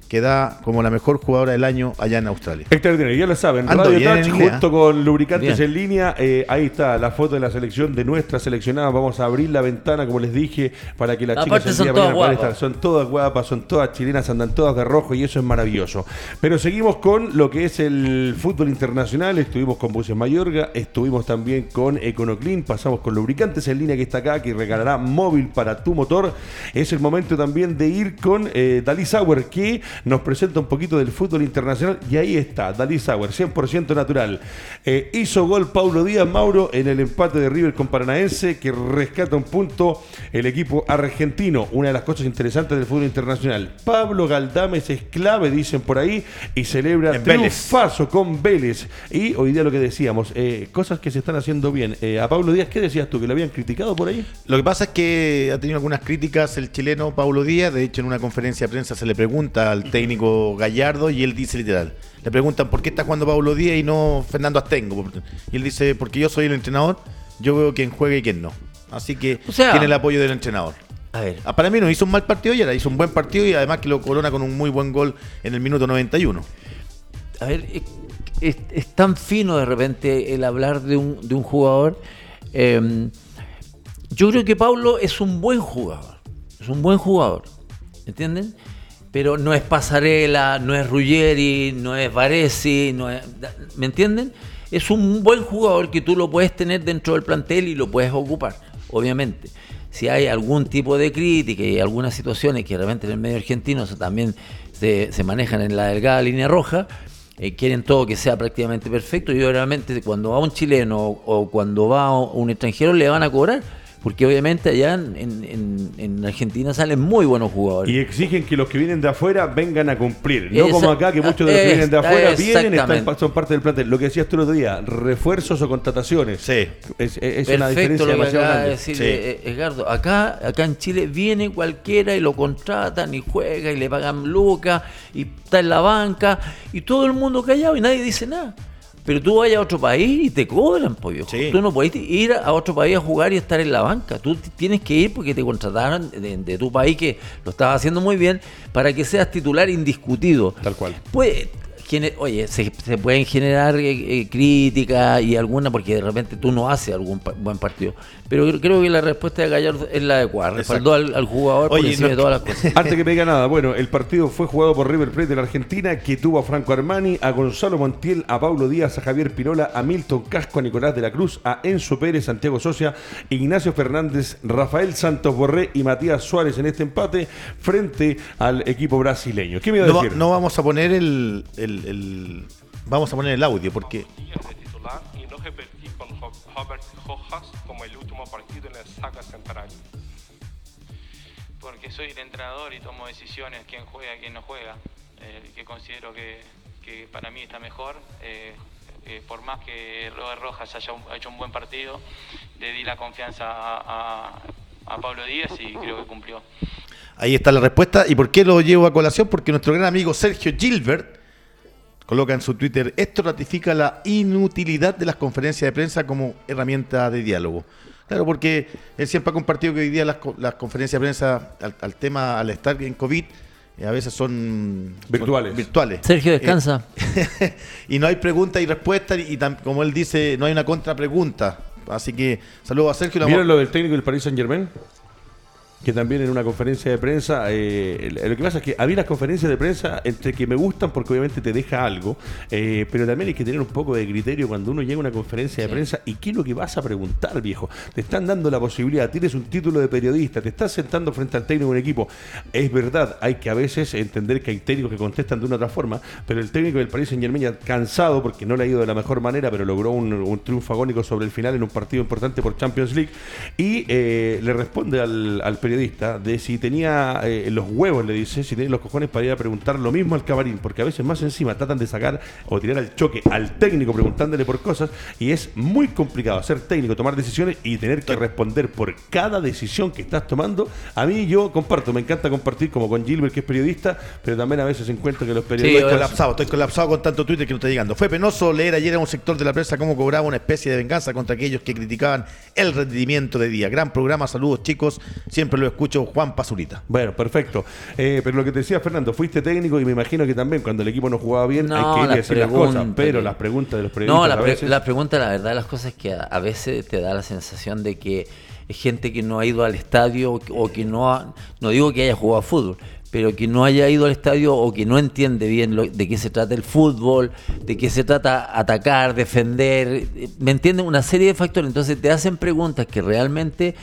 que da como la mejor jugadora del año allá en Australia. Extraordinario, ya lo saben. Radio Touch junto con Lubricantes en línea. Eh, ahí está la foto de la selección de nuestra seleccionada. Vamos a abrir la ventana, como les dije, para que las chicas son todas estar. Son todas guapas, son todas chilenas, andan todas de rojo y eso es maravilloso. Pero seguimos con lo que es el fútbol internacional. Estuvimos con Buses Mayorga, estuvimos también con Econoclean, pasamos con Lubricantes en línea que está acá, que regalará móvil para tu motor. Es el momento también de ir con eh, Dalí Sauer, que nos presenta un poquito del fútbol internacional y ahí está, Dalí Sauer, 100% natural. Eh, hizo gol Paulo Díaz Mauro en el empate de River con Paranaense que rescata un punto el equipo argentino. Una de las cosas interesantes del fútbol internacional. Pablo Galdames es clave, dicen por ahí, y celebra el triunfazo con Vélez. Y hoy día lo que decíamos, eh, cosas que se están haciendo bien. Eh, a Pablo Díaz, ¿qué decías tú? ¿Que lo habían criticado por ahí? Lo que pasa es que ha tenido algunas críticas el chileno Pablo Díaz. De hecho, en una conferencia de prensa se le pregunta al técnico Gallardo y él dice literal. Le preguntan por qué está jugando Pablo Díaz y no Fernando Astengo. Y él dice, porque yo soy el entrenador, yo veo quién juega y quién no. Así que tiene el apoyo del entrenador. A ver. Ah, para mí no hizo un mal partido y era hizo un buen partido y además que lo corona con un muy buen gol en el minuto 91. A ver, es, tan fino de repente el hablar de un, de un jugador. Em, yo creo que Pablo es un buen jugador. Es un buen jugador. ¿Entienden? Pero no es Pasarela, no es Ruggeri, no es Varesi, no es, ¿me entienden? Es un buen jugador que tú lo puedes tener dentro del plantel y lo puedes ocupar, obviamente. Si hay algún tipo de crítica y algunas situaciones que realmente en el medio argentino también se, manejan en la delgada línea roja, eh, quieren todo que sea prácticamente perfecto y obviamente cuando va un chileno o cuando va un extranjero le van a cobrar porque obviamente allá en, Argentina salen muy buenos jugadores. Y exigen que los que vienen de afuera vengan a cumplir. No como acá, que muchos de los que vienen de afuera vienen, están, son parte del plantel. Lo que decías tú el otro día, refuerzos o contrataciones. Sí. Es, una diferencia lo demasiado grande. Decir, eh, Edgardo, acá, acá en Chile viene cualquiera y lo contratan y juega y le pagan lucas y está en la banca y todo el mundo callado y nadie dice nada. Pero tú vayas a otro país y te cobran, pollo. Tú no puedes ir a otro país a jugar y estar en la banca. Tú tienes que ir porque te contrataron de, tu país que lo estabas haciendo muy bien para que seas titular indiscutido. Tal cual. Pues oye, se, pueden generar eh, eh, críticas y alguna porque de repente tú no haces algún buen partido. Pero creo que la respuesta de Gallardo es la adecuada. Respaldó al, jugador por encima de todas las cosas. Antes que me diga nada, bueno, el partido fue jugado por River Plate de la Argentina, que tuvo a Franco Armani, a Gonzalo Montiel, a Pablo Díaz, a Javier Pirola, a Milton Casco, a Nicolás de la Cruz, a Enzo Pérez, Santiago Socia, Ignacio Fernández, Rafael Santos Borré y Matías Suárez en este empate frente al equipo brasileño. ¿Qué me iba a decir? no vamos a poner el vamos a poner el audio porque y no repetí con Robert Rojas como el último partido en la saga central. Porque soy el entrenador y tomo decisiones quién juega, quién no juega. Eh, que considero que, que, para mí está mejor. Eh, eh, por más que Robert Rojas haya hecho un buen partido, le di la confianza a, a Pablo Díaz y creo que cumplió. Ahí está la respuesta. ¿Y por qué lo llevo a colación? Porque nuestro gran amigo Sergio Gilbert Coloca en su Twitter, esto ratifica la inutilidad de las conferencias de prensa como herramienta de diálogo. Claro, porque él siempre ha compartido que hoy día las, las conferencias de prensa al, al tema, al estar en COVID, eh, a veces son Virtuales. son virtuales. Sergio, descansa. *laughs* y no hay pregunta y respuesta, y, tam- como él dice, no hay una contrapregunta. Así que saludos a Sergio. ¿Vieron lo del técnico del Paris Saint Germain? Que también en una conferencia de prensa, eh, lo que pasa es que había las conferencias de prensa entre que me gustan porque obviamente te deja algo, eh, pero también hay que tener un poco de criterio cuando uno llega a una conferencia de prensa y qué es lo que vas a preguntar, viejo. Te están dando la posibilidad, tienes un título de periodista, te estás sentando frente al técnico de un equipo. Es verdad, hay que a veces entender que hay técnicos que contestan de una otra forma, pero el técnico del Paris Saint Germain ya cansado porque no le ha ido de la mejor manera, pero logró un, un triunfo agónico sobre el final en un partido importante por Champions League y eh, le responde al, al periodista de si tenía eh, los huevos, le dice, si tenía los cojones para ir a preguntar lo mismo al camarín, porque a veces más encima tratan de sacar o tirar al choque al técnico preguntándole por cosas y es muy complicado ser técnico, tomar decisiones y tener que responder por cada decisión que estás tomando. A mí yo comparto, me encanta compartir como con Gilbert que es periodista, pero también a veces encuentro que los Estoy periodistas... colapsado, estoy colapsado con tanto Twitter que no está llegando. Fue penoso leer ayer a un sector de la prensa cómo cobraba una especie de venganza contra aquellos que criticaban el rendimiento de día. Gran programa, saludos chicos, siempre lo escucho Juan Pazurita. Bueno, perfecto. Eh, pero lo que te decía Fernando, fuiste técnico y me imagino que también cuando el equipo no jugaba bien No, hay que ir a las decir las cosas. preguntas Pero las preguntas de los periodistas No, la, a pre- veces- la pregunta, la verdad, las cosas es que a, a veces te da la sensación de que es gente que no ha ido al estadio o que, no ha, no digo que haya jugado fútbol, pero que no haya ido al estadio o que no entiende bien lo- de qué se trata el fútbol, de qué se trata atacar, defender, ¿me entienden? Una serie de factores. Entonces te hacen preguntas que realmente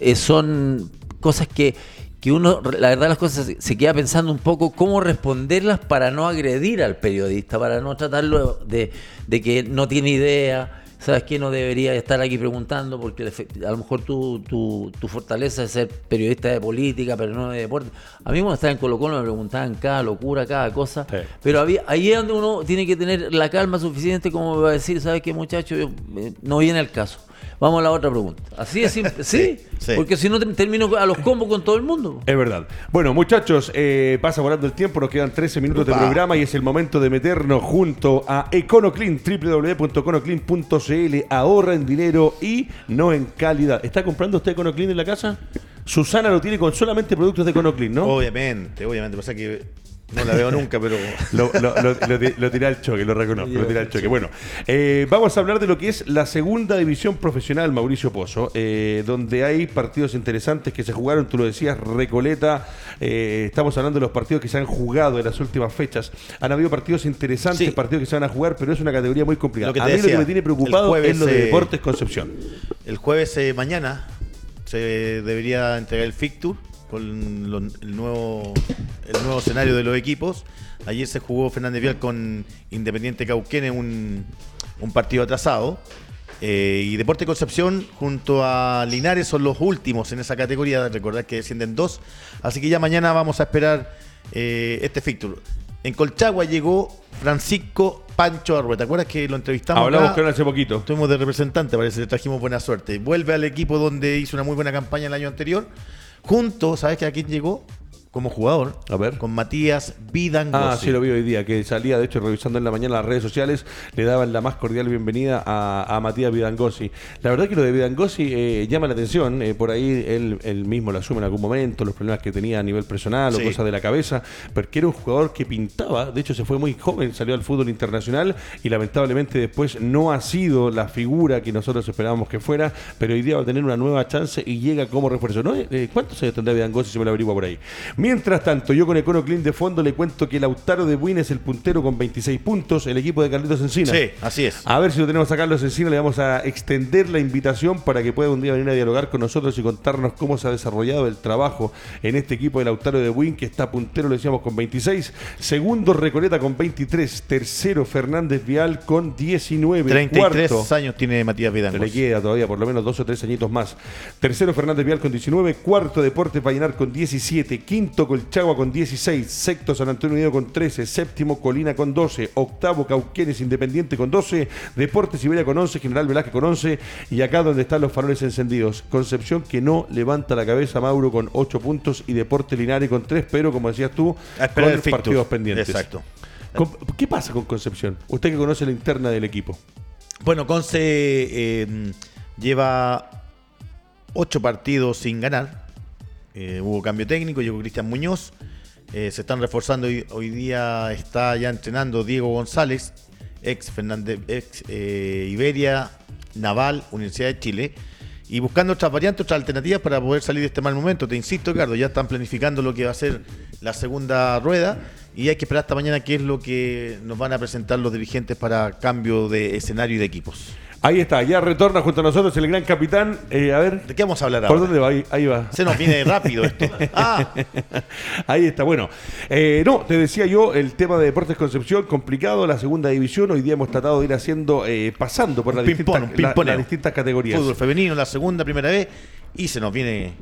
eh, son cosas que, que uno, la verdad las cosas se- queda pensando un poco cómo responderlas para no agredir al periodista, para no tratarlo de, de que no tiene idea. ¿Sabes qué? No debería estar aquí preguntando porque a lo mejor tu, tu, tu fortaleza es ser periodista de política, pero no de deporte. A mí cuando estaba en Colo Colo me preguntaban cada locura, cada cosa. Sí. Pero había, ahí es donde uno tiene que tener la calma suficiente como para decir, ¿sabes qué muchacho? Yo, eh, no viene el caso. Vamos a la otra pregunta. Así es simple. *laughs* Sí, sí. porque si no te- termino a los combos con todo el mundo. Es verdad. Bueno, muchachos, eh, pasa volando el tiempo, nos quedan 13 minutos de programa y es el momento de meternos junto a EconoClean, www.econoclean.cl. Ahorra en dinero y no en calidad. ¿Está comprando usted EconoClean en la casa? Susana lo tiene con solamente productos de EconoClean, ¿no? Obviamente, obviamente, pasa que no la veo nunca, pero *laughs* Lo, lo, lo, lo ti- lo tiré al choque, lo reconozco, lo tiré al choque. Bueno, eh, vamos a hablar de lo que es la segunda división profesional, Mauricio Pozo, eh, donde hay partidos interesantes que se jugaron, tú lo decías, Recoleta, eh, estamos hablando de los partidos que se han jugado en las últimas fechas. Han habido partidos interesantes, Sí. partidos que se van a jugar, pero es una categoría muy complicada. Lo que a mí lo que me tiene preocupado jueves, es lo de Deportes Concepción. el jueves mañana se debería entregar el Fictur con lo- el, nuevo, el nuevo escenario de los equipos. Ayer se jugó Fernández Vial con Independiente Cauquenes, un, un partido atrasado. Eh, y Deporte Concepción junto a Linares son los últimos en esa categoría. Recordad que descienden dos. Así que ya mañana vamos a esperar eh, este Fictur. En Colchagua llegó Francisco Pancho Arrueta. ¿Te acuerdas que lo entrevistamos? Hablamos con él hace poquito. Estuvimos de representante, parece, le trajimos buena suerte. Vuelve al equipo donde hizo una muy buena campaña el año anterior. Junto, ¿sabes que a quién llegó? Como jugador. A ver. Con Matías Vidangosi. Ah, sí, lo vi hoy día, que salía, de hecho, revisando en la mañana las redes sociales, le daban la más cordial bienvenida a, a Matías Vidangosi. La verdad que lo de Vidangosi eh, llama la atención, eh, por ahí él, él mismo lo asume en algún momento, los problemas que tenía a nivel personal o cosas de la cabeza, porque era un jugador que pintaba, de hecho se fue muy joven, salió al fútbol internacional y lamentablemente después no ha sido la figura que nosotros esperábamos que fuera, pero hoy día va a tener una nueva chance y llega como refuerzo. ¿no? Eh, ¿Cuántos años tendrá Vidangosi si me lo averigua por ahí? Mientras tanto, yo con Econo Clean de fondo le cuento que Lautaro de Buin es el puntero con 26 puntos, el equipo de Carlitos Encina. Sí, así es. A ver si lo tenemos a Carlos Encina, le vamos a extender la invitación para que pueda un día venir a dialogar con nosotros y contarnos cómo se ha desarrollado el trabajo en este equipo de Lautaro de Buin, que está puntero, lo decíamos, con 26. Segundo, Recoleta con 23. Tercero, Fernández Vial con 19. 33 Cuarto, años tiene Matías le Vidangosi. queda todavía por lo menos dos o tres añitos más. Tercero, Fernández Vial con 19. Cuarto, Deportes Vallenar con 17. Quinto, Colchagua con 16. Sexto, San Antonio Unido con 13. Séptimo, Colina con 12. Octavo, Cauquenes Independiente con 12. Deportes Iberia con 11. General Velázquez con 11. Y acá donde están los faroles encendidos. Concepción que no levanta la cabeza, Mauro con 8 puntos. Y Deportes Linares con 3. Pero como decías tú, con Fictus. partidos pendientes. Exacto. ¿Qué pasa con Concepción? Usted que conoce la interna del equipo. Bueno, Conce eh, lleva ocho partidos sin ganar. Eh, hubo cambio técnico, llegó Cristian Muñoz. Eh, se están reforzando. Hoy, hoy día está ya entrenando Diego González, ex Fernández, ex eh, Iberia, Naval, Universidad de Chile. Y buscando otras variantes, otras alternativas para poder salir de este mal momento. Te insisto, Ricardo, ya están planificando lo que va a ser la segunda rueda y hay que esperar hasta mañana qué es lo que nos van a presentar los dirigentes para cambio de escenario y de equipos. Ahí está, ya retorna junto a nosotros el gran capitán. Eh, a ver, ¿De qué vamos a hablar ¿por ahora? dónde va? Ahí, ahí va. Se nos viene rápido esto. *laughs* Ah, Ahí está, bueno. Eh, no, te decía yo, el tema de Deportes Concepción, complicado, la segunda división. Hoy día hemos tratado de ir haciendo, eh, pasando por las distintas, la- las distintas categorías. fútbol femenino, la segunda, primera vez. Y se nos viene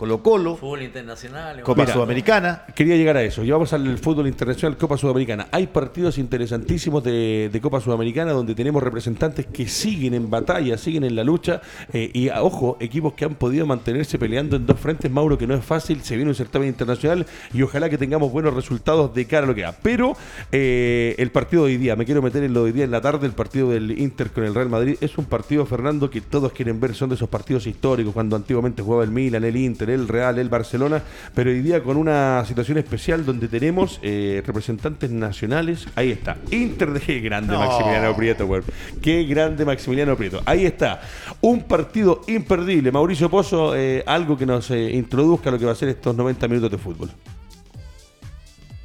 Colo Colo, Fútbol internacional. Copa Mira, Sudamericana. Quería llegar a eso. Llevamos al fútbol internacional Copa Sudamericana. Hay partidos interesantísimos de, de Copa Sudamericana donde tenemos representantes que siguen en batalla, siguen en la lucha. eh, y ojo, equipos que han podido mantenerse peleando en dos frentes. Mauro, que no es fácil. Se viene un certamen internacional y ojalá que tengamos buenos resultados de cara a lo que da. Pero eh, el partido de hoy día, me quiero meter en lo de hoy día en la tarde. El partido del Inter con el Real Madrid es un partido, Fernando, que todos quieren ver. Son de esos partidos históricos cuando antiguamente jugaba el Milan, el Inter, el Real, el Barcelona, pero hoy día con una situación especial donde tenemos eh, representantes nacionales. Ahí está, Inter de qué grande No. Maximiliano Prieto, weón. Qué grande Maximiliano Prieto. Ahí está, un partido imperdible. Mauricio Pozo, eh, algo que nos eh, introduzca a lo que va a ser estos 90 minutos de fútbol.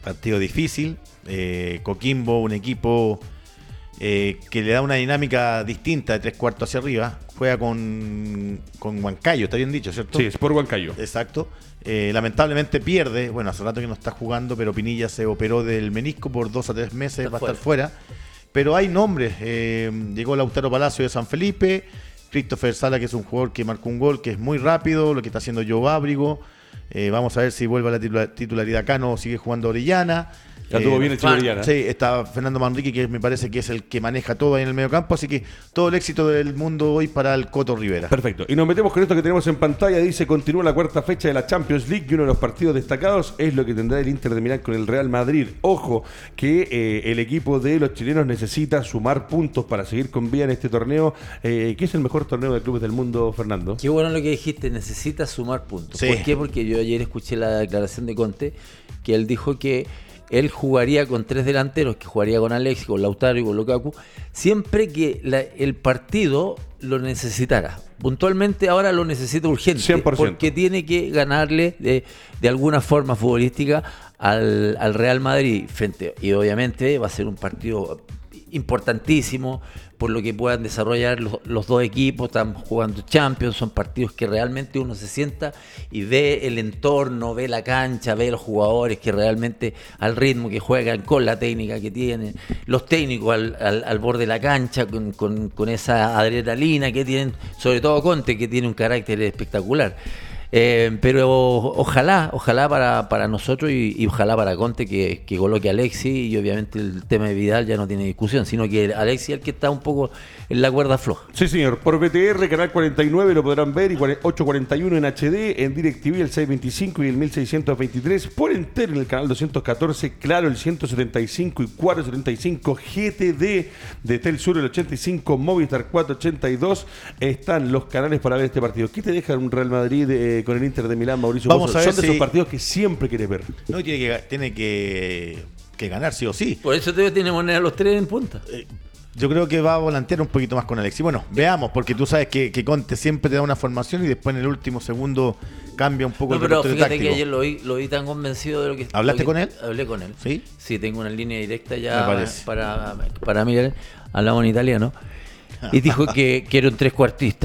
Partido difícil. eh, Coquimbo, un equipo eh, que le da una dinámica distinta de tres cuartos hacia arriba. Juega con, con Huancayo, está bien dicho, ¿cierto? Sí, es por Huancayo. Exacto. Eh, lamentablemente pierde. Bueno, hace rato que no está jugando, pero Pinilla se operó del menisco por dos a tres meses, Está va a estar fuera. Pero hay nombres. eh, llegó Lautaro Palacio de San Felipe, Christopher Sala, que es un jugador que marcó un gol, que es muy rápido, lo que está haciendo Joe Ábrigo. Eh, vamos a ver si vuelve a la titula- titularidad Cano o sigue jugando Orellana. Ya tuvo bien el Chiloriana. Sí, está Fernando Manrique, que me parece que es el que maneja todo ahí en el medio campo. Así que todo el éxito del mundo hoy para el Coto Rivera. Perfecto. Y nos metemos con esto que tenemos en pantalla. Dice, continúa la cuarta fecha de la Champions League y uno de los partidos destacados es lo que tendrá el Inter de Milán con el Real Madrid. Ojo, que eh, el equipo de los chilenos necesita sumar puntos para seguir con vida en este torneo, eh, que es el mejor torneo de clubes del mundo, Fernando. Qué bueno lo que dijiste, necesitas sumar puntos. Sí. ¿Por qué? Porque yo ayer escuché la declaración de Conte, que él dijo que él jugaría con tres delanteros, que jugaría con Alexis, con Lautaro y con Lukaku, siempre que la- el partido lo necesitara. Puntualmente ahora lo necesita urgente, 100%. porque tiene que ganarle de, de alguna forma futbolística al, al Real Madrid frente y obviamente va a ser un partido importantísimo por lo que puedan desarrollar los, dos equipos, están jugando Champions, son partidos que realmente uno se sienta y ve el entorno, ve la cancha, ve los jugadores que realmente al ritmo que juegan, con la técnica que tienen, los técnicos al, al- al borde de la cancha, con, con- con esa adrenalina que tienen, sobre todo Conte, que tiene un carácter espectacular. Eh, pero ojalá, ojalá para, para nosotros y, ojalá para Conte que, que coloque a Alexi y obviamente el tema de Vidal ya no tiene discusión, sino que Alexi es el que está un poco en la cuerda floja. Sí, señor. Por BTR, Canal 49 lo podrán ver y 4- 841 en HD, en DirecTV el 625 y el 1623, por entero en el canal 214, claro el 175 y 475, GTD de Telsur el 85, Movistar 482, están los canales para ver este partido. ¿Qué te deja un Real Madrid eh, con el Inter de Milán, Mauricio? Vamos Pozo? a ver Son de si- esos partidos que siempre quieres ver. No, tiene que, tiene que, que ganar sí o sí. Por eso te tiene moneda los tres en punta. Eh, Yo creo que va a volantear un poquito más con Alexis. Bueno, veamos, porque tú sabes que, que Conte siempre te da una formación y después en el último segundo cambia un poco No, el pero fíjate táctico. que ayer lo vi, lo vi tan convencido de lo que... ¿Hablaste lo que- con él? Hablé con él. ¿Sí? Sí, tengo una línea directa ya para, para mí. Hablamos en italiano. Y dijo que, que era un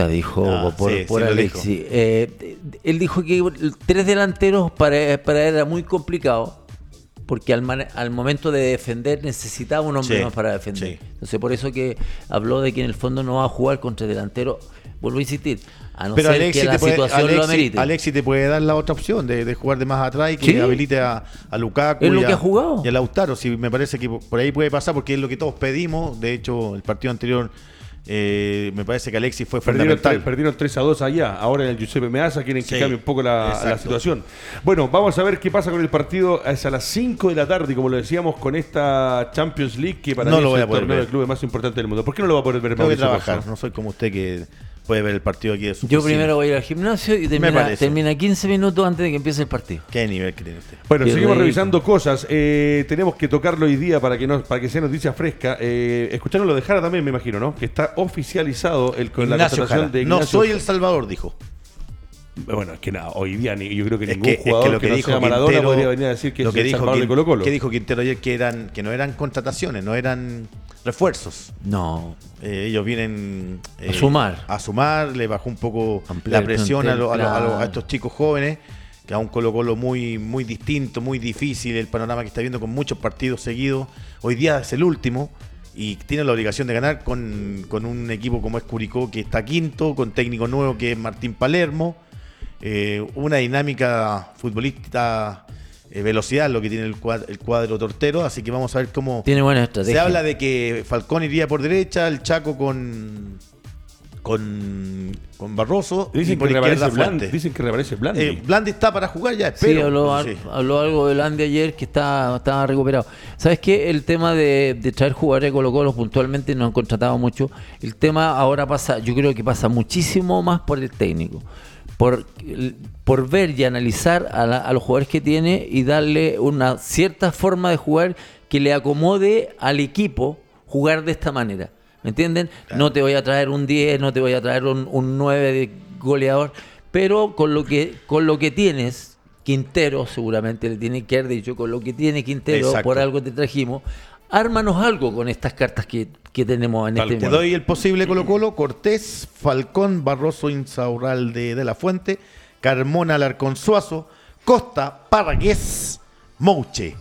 dijo Ah, por, sí, por sí lo Alexis. Eh, él dijo que tres delanteros para, para él era muy complicado, porque al, man- al momento de defender necesitaba un hombre Sí, más para defender. Entonces por eso que habló de que en el fondo no va a jugar contra delanteros. Vuelvo a insistir, a no Pero ser Alexis que la puede, situación lo Alexis- amerite. Alexis te puede dar la otra opción de, de jugar de más atrás y que Sí. habilite a, a Lukaku Es lo y, que a, ha jugado. y a Lautaro. Sí, me parece que por ahí puede pasar porque es lo que todos pedimos. De hecho, el partido anterior eh, me parece que Alexis fue Perdieron, fundamental. tres- perdieron 3 a 2 allá. Ahora en el Giuseppe Meazza quieren que Sí, cambie un poco la, la situación. Bueno, vamos a ver qué pasa con el partido. Es a las 5 de la tarde, como lo decíamos, con esta Champions League que para No mí lo es voy el a poder torneo ver. de clubes más importante del mundo. ¿Por qué no lo va a poder ver Tengo que trabajar, no soy como usted que puede ver el partido aquí de su Yo oficina. primero voy a ir al gimnasio y termina, termina 15 minutos antes de que empiece el partido. ¿Qué nivel que tiene usted? Bueno, Qué seguimos rico. revisando cosas. Eh, tenemos que tocarlo hoy día para que no, para que sea noticia fresca. Eh, escucharon lo de Jara también, me imagino, ¿no? Que está oficializado el con la contratación Jara. de No Ignacio soy el Salvador, dijo. Bueno, es que nada, hoy día ni- yo creo que Es ningún que, es que jugador lo que, que, no dijo sea Maradona Quintero, podría venir a decir que lo es el dijo, Salvador de Quin- Colo Colo. que dijo Quintero ayer que eran que no eran contrataciones, no eran refuerzos. No. Eh, ellos vienen eh, A sumar. A sumar, le bajó un poco Ampliar la presión a, lo- a lo- a lo- a claro. estos chicos jóvenes, que a un Colo Colo muy, muy distinto, muy difícil, el panorama que está viendo con muchos partidos seguidos. Hoy día es el último y tiene la obligación de ganar con, con un equipo como es Curicó, que está quinto, con técnico nuevo que es Martín Palermo. Eh, una dinámica futbolista, eh, velocidad, lo que tiene el cuadro, el cuadro tortero, así que vamos a ver cómo... Tiene buena estrategia. Se habla de que Falcón iría por derecha, el Chaco con con, con Barroso y Dicen por que, izquierda Blandi, dicen que reaparece Blandi. Eh, Blandi está para jugar ya, Sí, espero. habló, Sí. habló algo de Landy ayer que está, estaba recuperado. ¿Sabes qué? El tema de, de traer jugadores de Colo Colo puntualmente nos han contratado mucho. El tema ahora pasa, yo creo que pasa muchísimo más por el técnico. Por, por ver y analizar a, la- a los jugadores que tiene y darle una cierta forma de jugar que le acomode al equipo jugar de esta manera. ¿Me entienden? No te voy a traer un 10, no te voy a traer un, un 9 de goleador, pero con lo que con lo que tienes, Quintero seguramente le tiene que haber dicho, con lo que tiene Quintero, Exacto. por algo te trajimos, ármanos algo con estas cartas que, que tenemos en Tal este Te momento. doy el posible Colo Colo, Cortés, Falcón, Barroso, Insaurralde de la Fuente, Carmona, Alarcón, Suazo, Costa, Parragués, Mouche.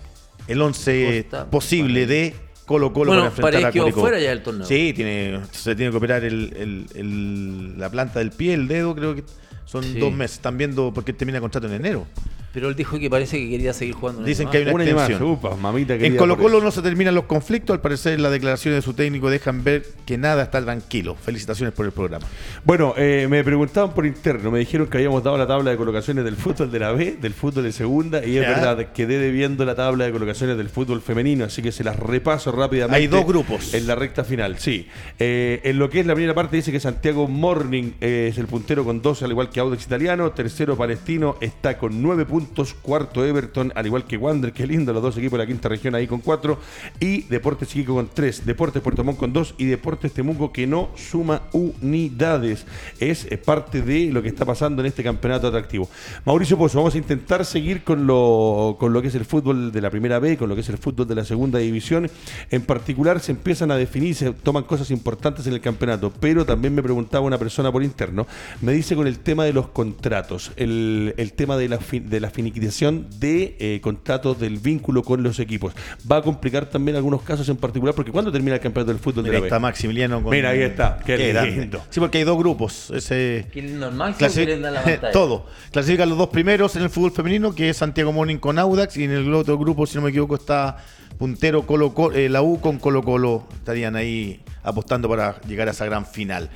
El once Costa, posible de Colo Colo Bueno, para enfrentar a Curicó. fuera ya del torneo. Sí, tiene, se tiene que operar el- el- el- la planta del pie, el dedo, creo que son Sí. dos meses. Están viendo porque termina contrato en enero. Pero él dijo que parece que quería seguir jugando. en el Dicen que hay una Una extensión. upa, mamita En Colo Colo no se terminan los conflictos, al parecer las declaraciones de su técnico dejan ver que nada está tranquilo. Felicitaciones por el programa. Bueno, eh, me preguntaban por interno, me dijeron que habíamos dado la tabla de colocaciones del fútbol de la B, del fútbol de segunda, y es Ya. verdad, quedé debiendo la tabla de colocaciones del fútbol femenino, así que se las repaso rápidamente. Hay dos grupos. En la recta final, sí. Eh, en lo que es la primera parte dice que Santiago Morning eh, es el puntero con 12, al igual que Audax Italiano, tercero Palestino está con 9 puntos, cuarto Everton, al igual que Wander, que lindo, los dos equipos de la quinta región ahí con 4, y Deportes Iquique con 3, Deportes Puerto Montt con 2 y Deportes Temuco que no suma unidades. Es eh, parte de lo que está pasando en este campeonato atractivo. Mauricio Pozo, vamos a intentar seguir con lo, con lo que es el fútbol de la primera B, con lo que es el fútbol de la segunda división. En particular se empiezan a definir, se toman cosas importantes en el campeonato, pero también me preguntaba una persona por interno, me dice con el tema de los contratos, el, el tema de la, fi- de la finiquitación de eh, contratos del vínculo con los equipos. Va a complicar también algunos casos en particular, porque ¿cuándo termina el campeonato del fútbol Mira, de la B? está Maximiliano con. Mira, ahí está. Qué grande. lindo. Sí, porque hay dos grupos. Ese. Qué la pantalla. *laughs* todo. Clasifican los dos primeros en el fútbol femenino, que es Santiago Morning con Audax, y en el otro grupo, si no me equivoco, está puntero Colo, Colo- eh, la U con Colo Colo. Estarían ahí apostando para llegar a esa gran final.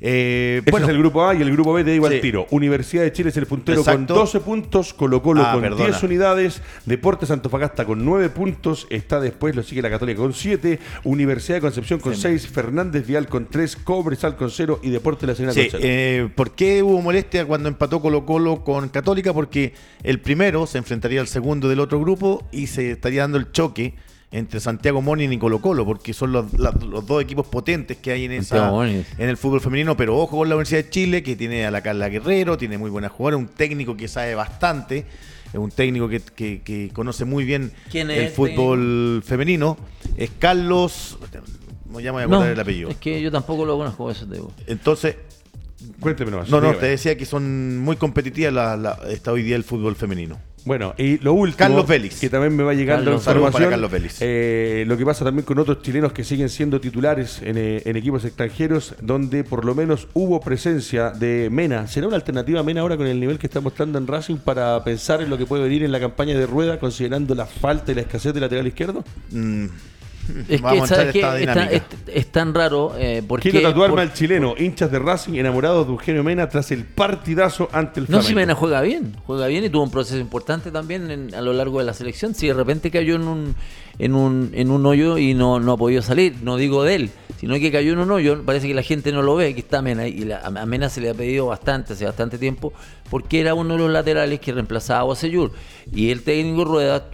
Eh, Ese bueno, es el grupo A y el grupo B te digo Sí. al tiro. Universidad de Chile es el puntero Exacto. con 12 puntos, Colo Colo Ah, con perdona. 10 unidades, Deportes Antofagasta con 9 puntos, está después, lo sigue la Católica con 7, Universidad de Concepción con 6, Fernández Vial con 3, Cobresal con 0 y Deportes La Serena Sí, con 0. eh, ¿por qué hubo molestia cuando empató Colo Colo con Católica? Porque el primero se enfrentaría al segundo del otro grupo y se estaría dando el choque entre Santiago Morning y Colo Colo, porque son los, la- los dos equipos potentes que hay en, esa, en el fútbol femenino, pero ojo con la Universidad de Chile, que tiene a la Carla Guerrero, tiene muy buena jugadora, un técnico que sabe bastante, es un técnico que, que- que conoce muy bien ¿Quién es el fútbol femenino, es Carlos, ya me voy a acordar No, el apellido. es que yo tampoco lo conozco eso, te digo. Entonces, Cuénteme no, no, dígame. te decía que son muy competitivas la, la- está hoy día el fútbol femenino. Bueno, y lo último, Carlos Vélez. que también me va llegando Carlos, información, para Carlos Vélez. eh, lo que pasa también con otros chilenos que siguen siendo titulares en, eh, en equipos extranjeros, donde por lo menos hubo presencia de Mena. ¿Será una alternativa Mena ahora con el nivel que está mostrando en Racing para pensar en lo que puede venir en la campaña de Rueda, considerando la falta y la escasez de lateral izquierdo? Mm, *laughs* Es Vamos a que, esta Es, tan, dinámica. es- es tan raro eh, porque... Quiero tatuarme por- al chileno, hinchas de Racing, enamorados de Eugenio Mena tras el partidazo ante el No, Flamengo. si Mena juega bien, juega bien y tuvo un proceso importante también en- a lo largo de la selección. Si de repente cayó en un, en un, en un hoyo y no, no ha podido salir, no digo de él, sino que cayó en un hoyo, parece que la gente no lo ve, aquí está Mena, y la- a Mena se le ha pedido bastante, hace bastante tiempo, porque era uno de los laterales que reemplazaba a Bocellur. Y el técnico Rueda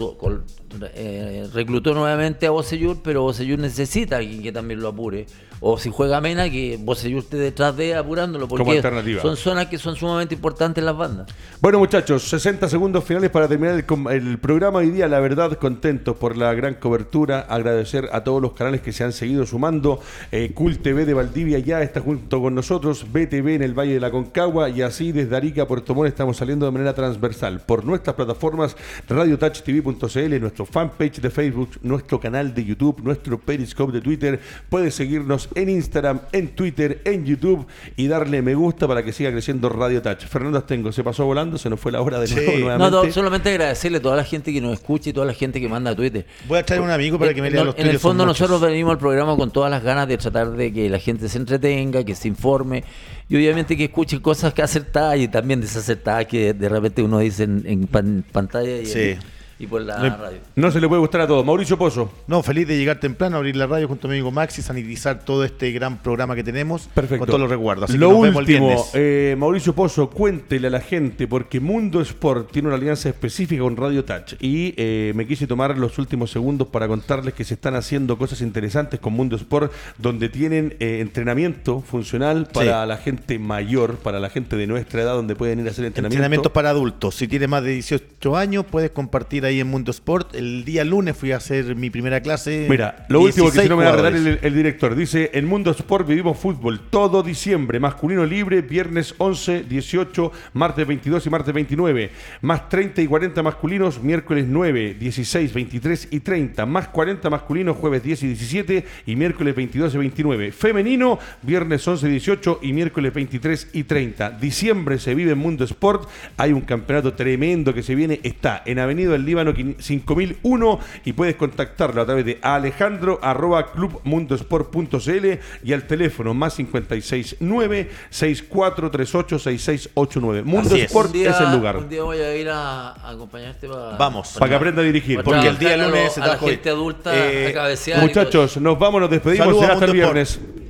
eh, reclutó nuevamente a Bocellur, pero Bocellur necesita a alguien que también lo apure. O si juega Mena, que Bocellur esté detrás de apurándolo, Como porque alternativa. son zonas que son sumamente importantes en las bandas. Bueno, muchachos, 60 segundos finales para terminar el, el programa hoy día. La verdad, contentos por la gran cobertura. Agradecer a todos los canales que se han seguido sumando. Eh, Cool TV de Valdivia ya está junto con nosotros. BTV en el Valle de la Concagua. Y así desde Arica a Puerto Montt estamos saliendo de manera transversal. Por nuestras plataformas radiotouchtv.cl, nuestro fanpage de Facebook, nuestro canal de YouTube, nuestro Periscope de Twitter. Puedes seguirnos en Instagram, en Twitter, en YouTube y darle me gusta para que siga creciendo Radio Touch. Fernando Astengo se pasó volando, se nos fue la hora de Sí. nuevo No, nuevamente. no, solamente agradecerle a toda la gente que nos escucha y toda la gente que manda a Twitter. Voy a traer un amigo para que me Eh, lea no, los En el fondo nosotros venimos al programa con todas las ganas de tratar de que la gente se entretenga, que se informe y obviamente que escuche cosas que acertadas y también desacertadas que de repente uno dice en, en pan- pantalla y, Sí. Y por la No- radio. No se le puede gustar a todos. Mauricio Pozo. No, feliz de llegar temprano, abrir la radio junto a mi amigo Maxi, sanitizar todo este gran programa que tenemos Perfecto. con todos los recuerdos. Así Lo que nos vemos el último, eh, Mauricio Pozo, cuéntele a la gente, porque Mundo Sport tiene una alianza específica con Radio Touch. Y eh, me quise tomar los últimos segundos para contarles que se están haciendo cosas interesantes con Mundo Sport, donde tienen eh, entrenamiento funcional para Sí. la gente mayor, para la gente de nuestra edad, donde pueden ir a hacer entrenamiento. Entrenamientos para adultos. Si tienes más de 18 años, puedes compartir ahí en Mundo Sport. El día lunes fui a hacer mi primera clase. Mira, lo último que si 16 no me va a jugadores. el, el director. Dice, en Mundo Sport vivimos fútbol todo diciembre, masculino libre, viernes 11, 18, martes 22 y martes 29, más 30 y 40 masculinos, miércoles 9, 16, 23 y 30, más 40 masculinos, jueves 10 y 17 y miércoles 22 y 29. Femenino, viernes 11, 18 y miércoles 23 y 30. Diciembre se vive en Mundo Sport, hay un campeonato tremendo que se viene, está en Avenida del Líbano 5001 y puedes contactarlo a través de alejandro arroba clubmundosport.cl y al teléfono más 569 6438 6689. Mundo es. Sport día- es el lugar. Un día voy a ir a, a acompañarte para... Vamos. Para que aprenda a dirigir. para Porque el día lunes a la gente adulta eh, a. Muchachos, nos vamos, nos despedimos. Saludos será hasta el Mundo Sport. viernes.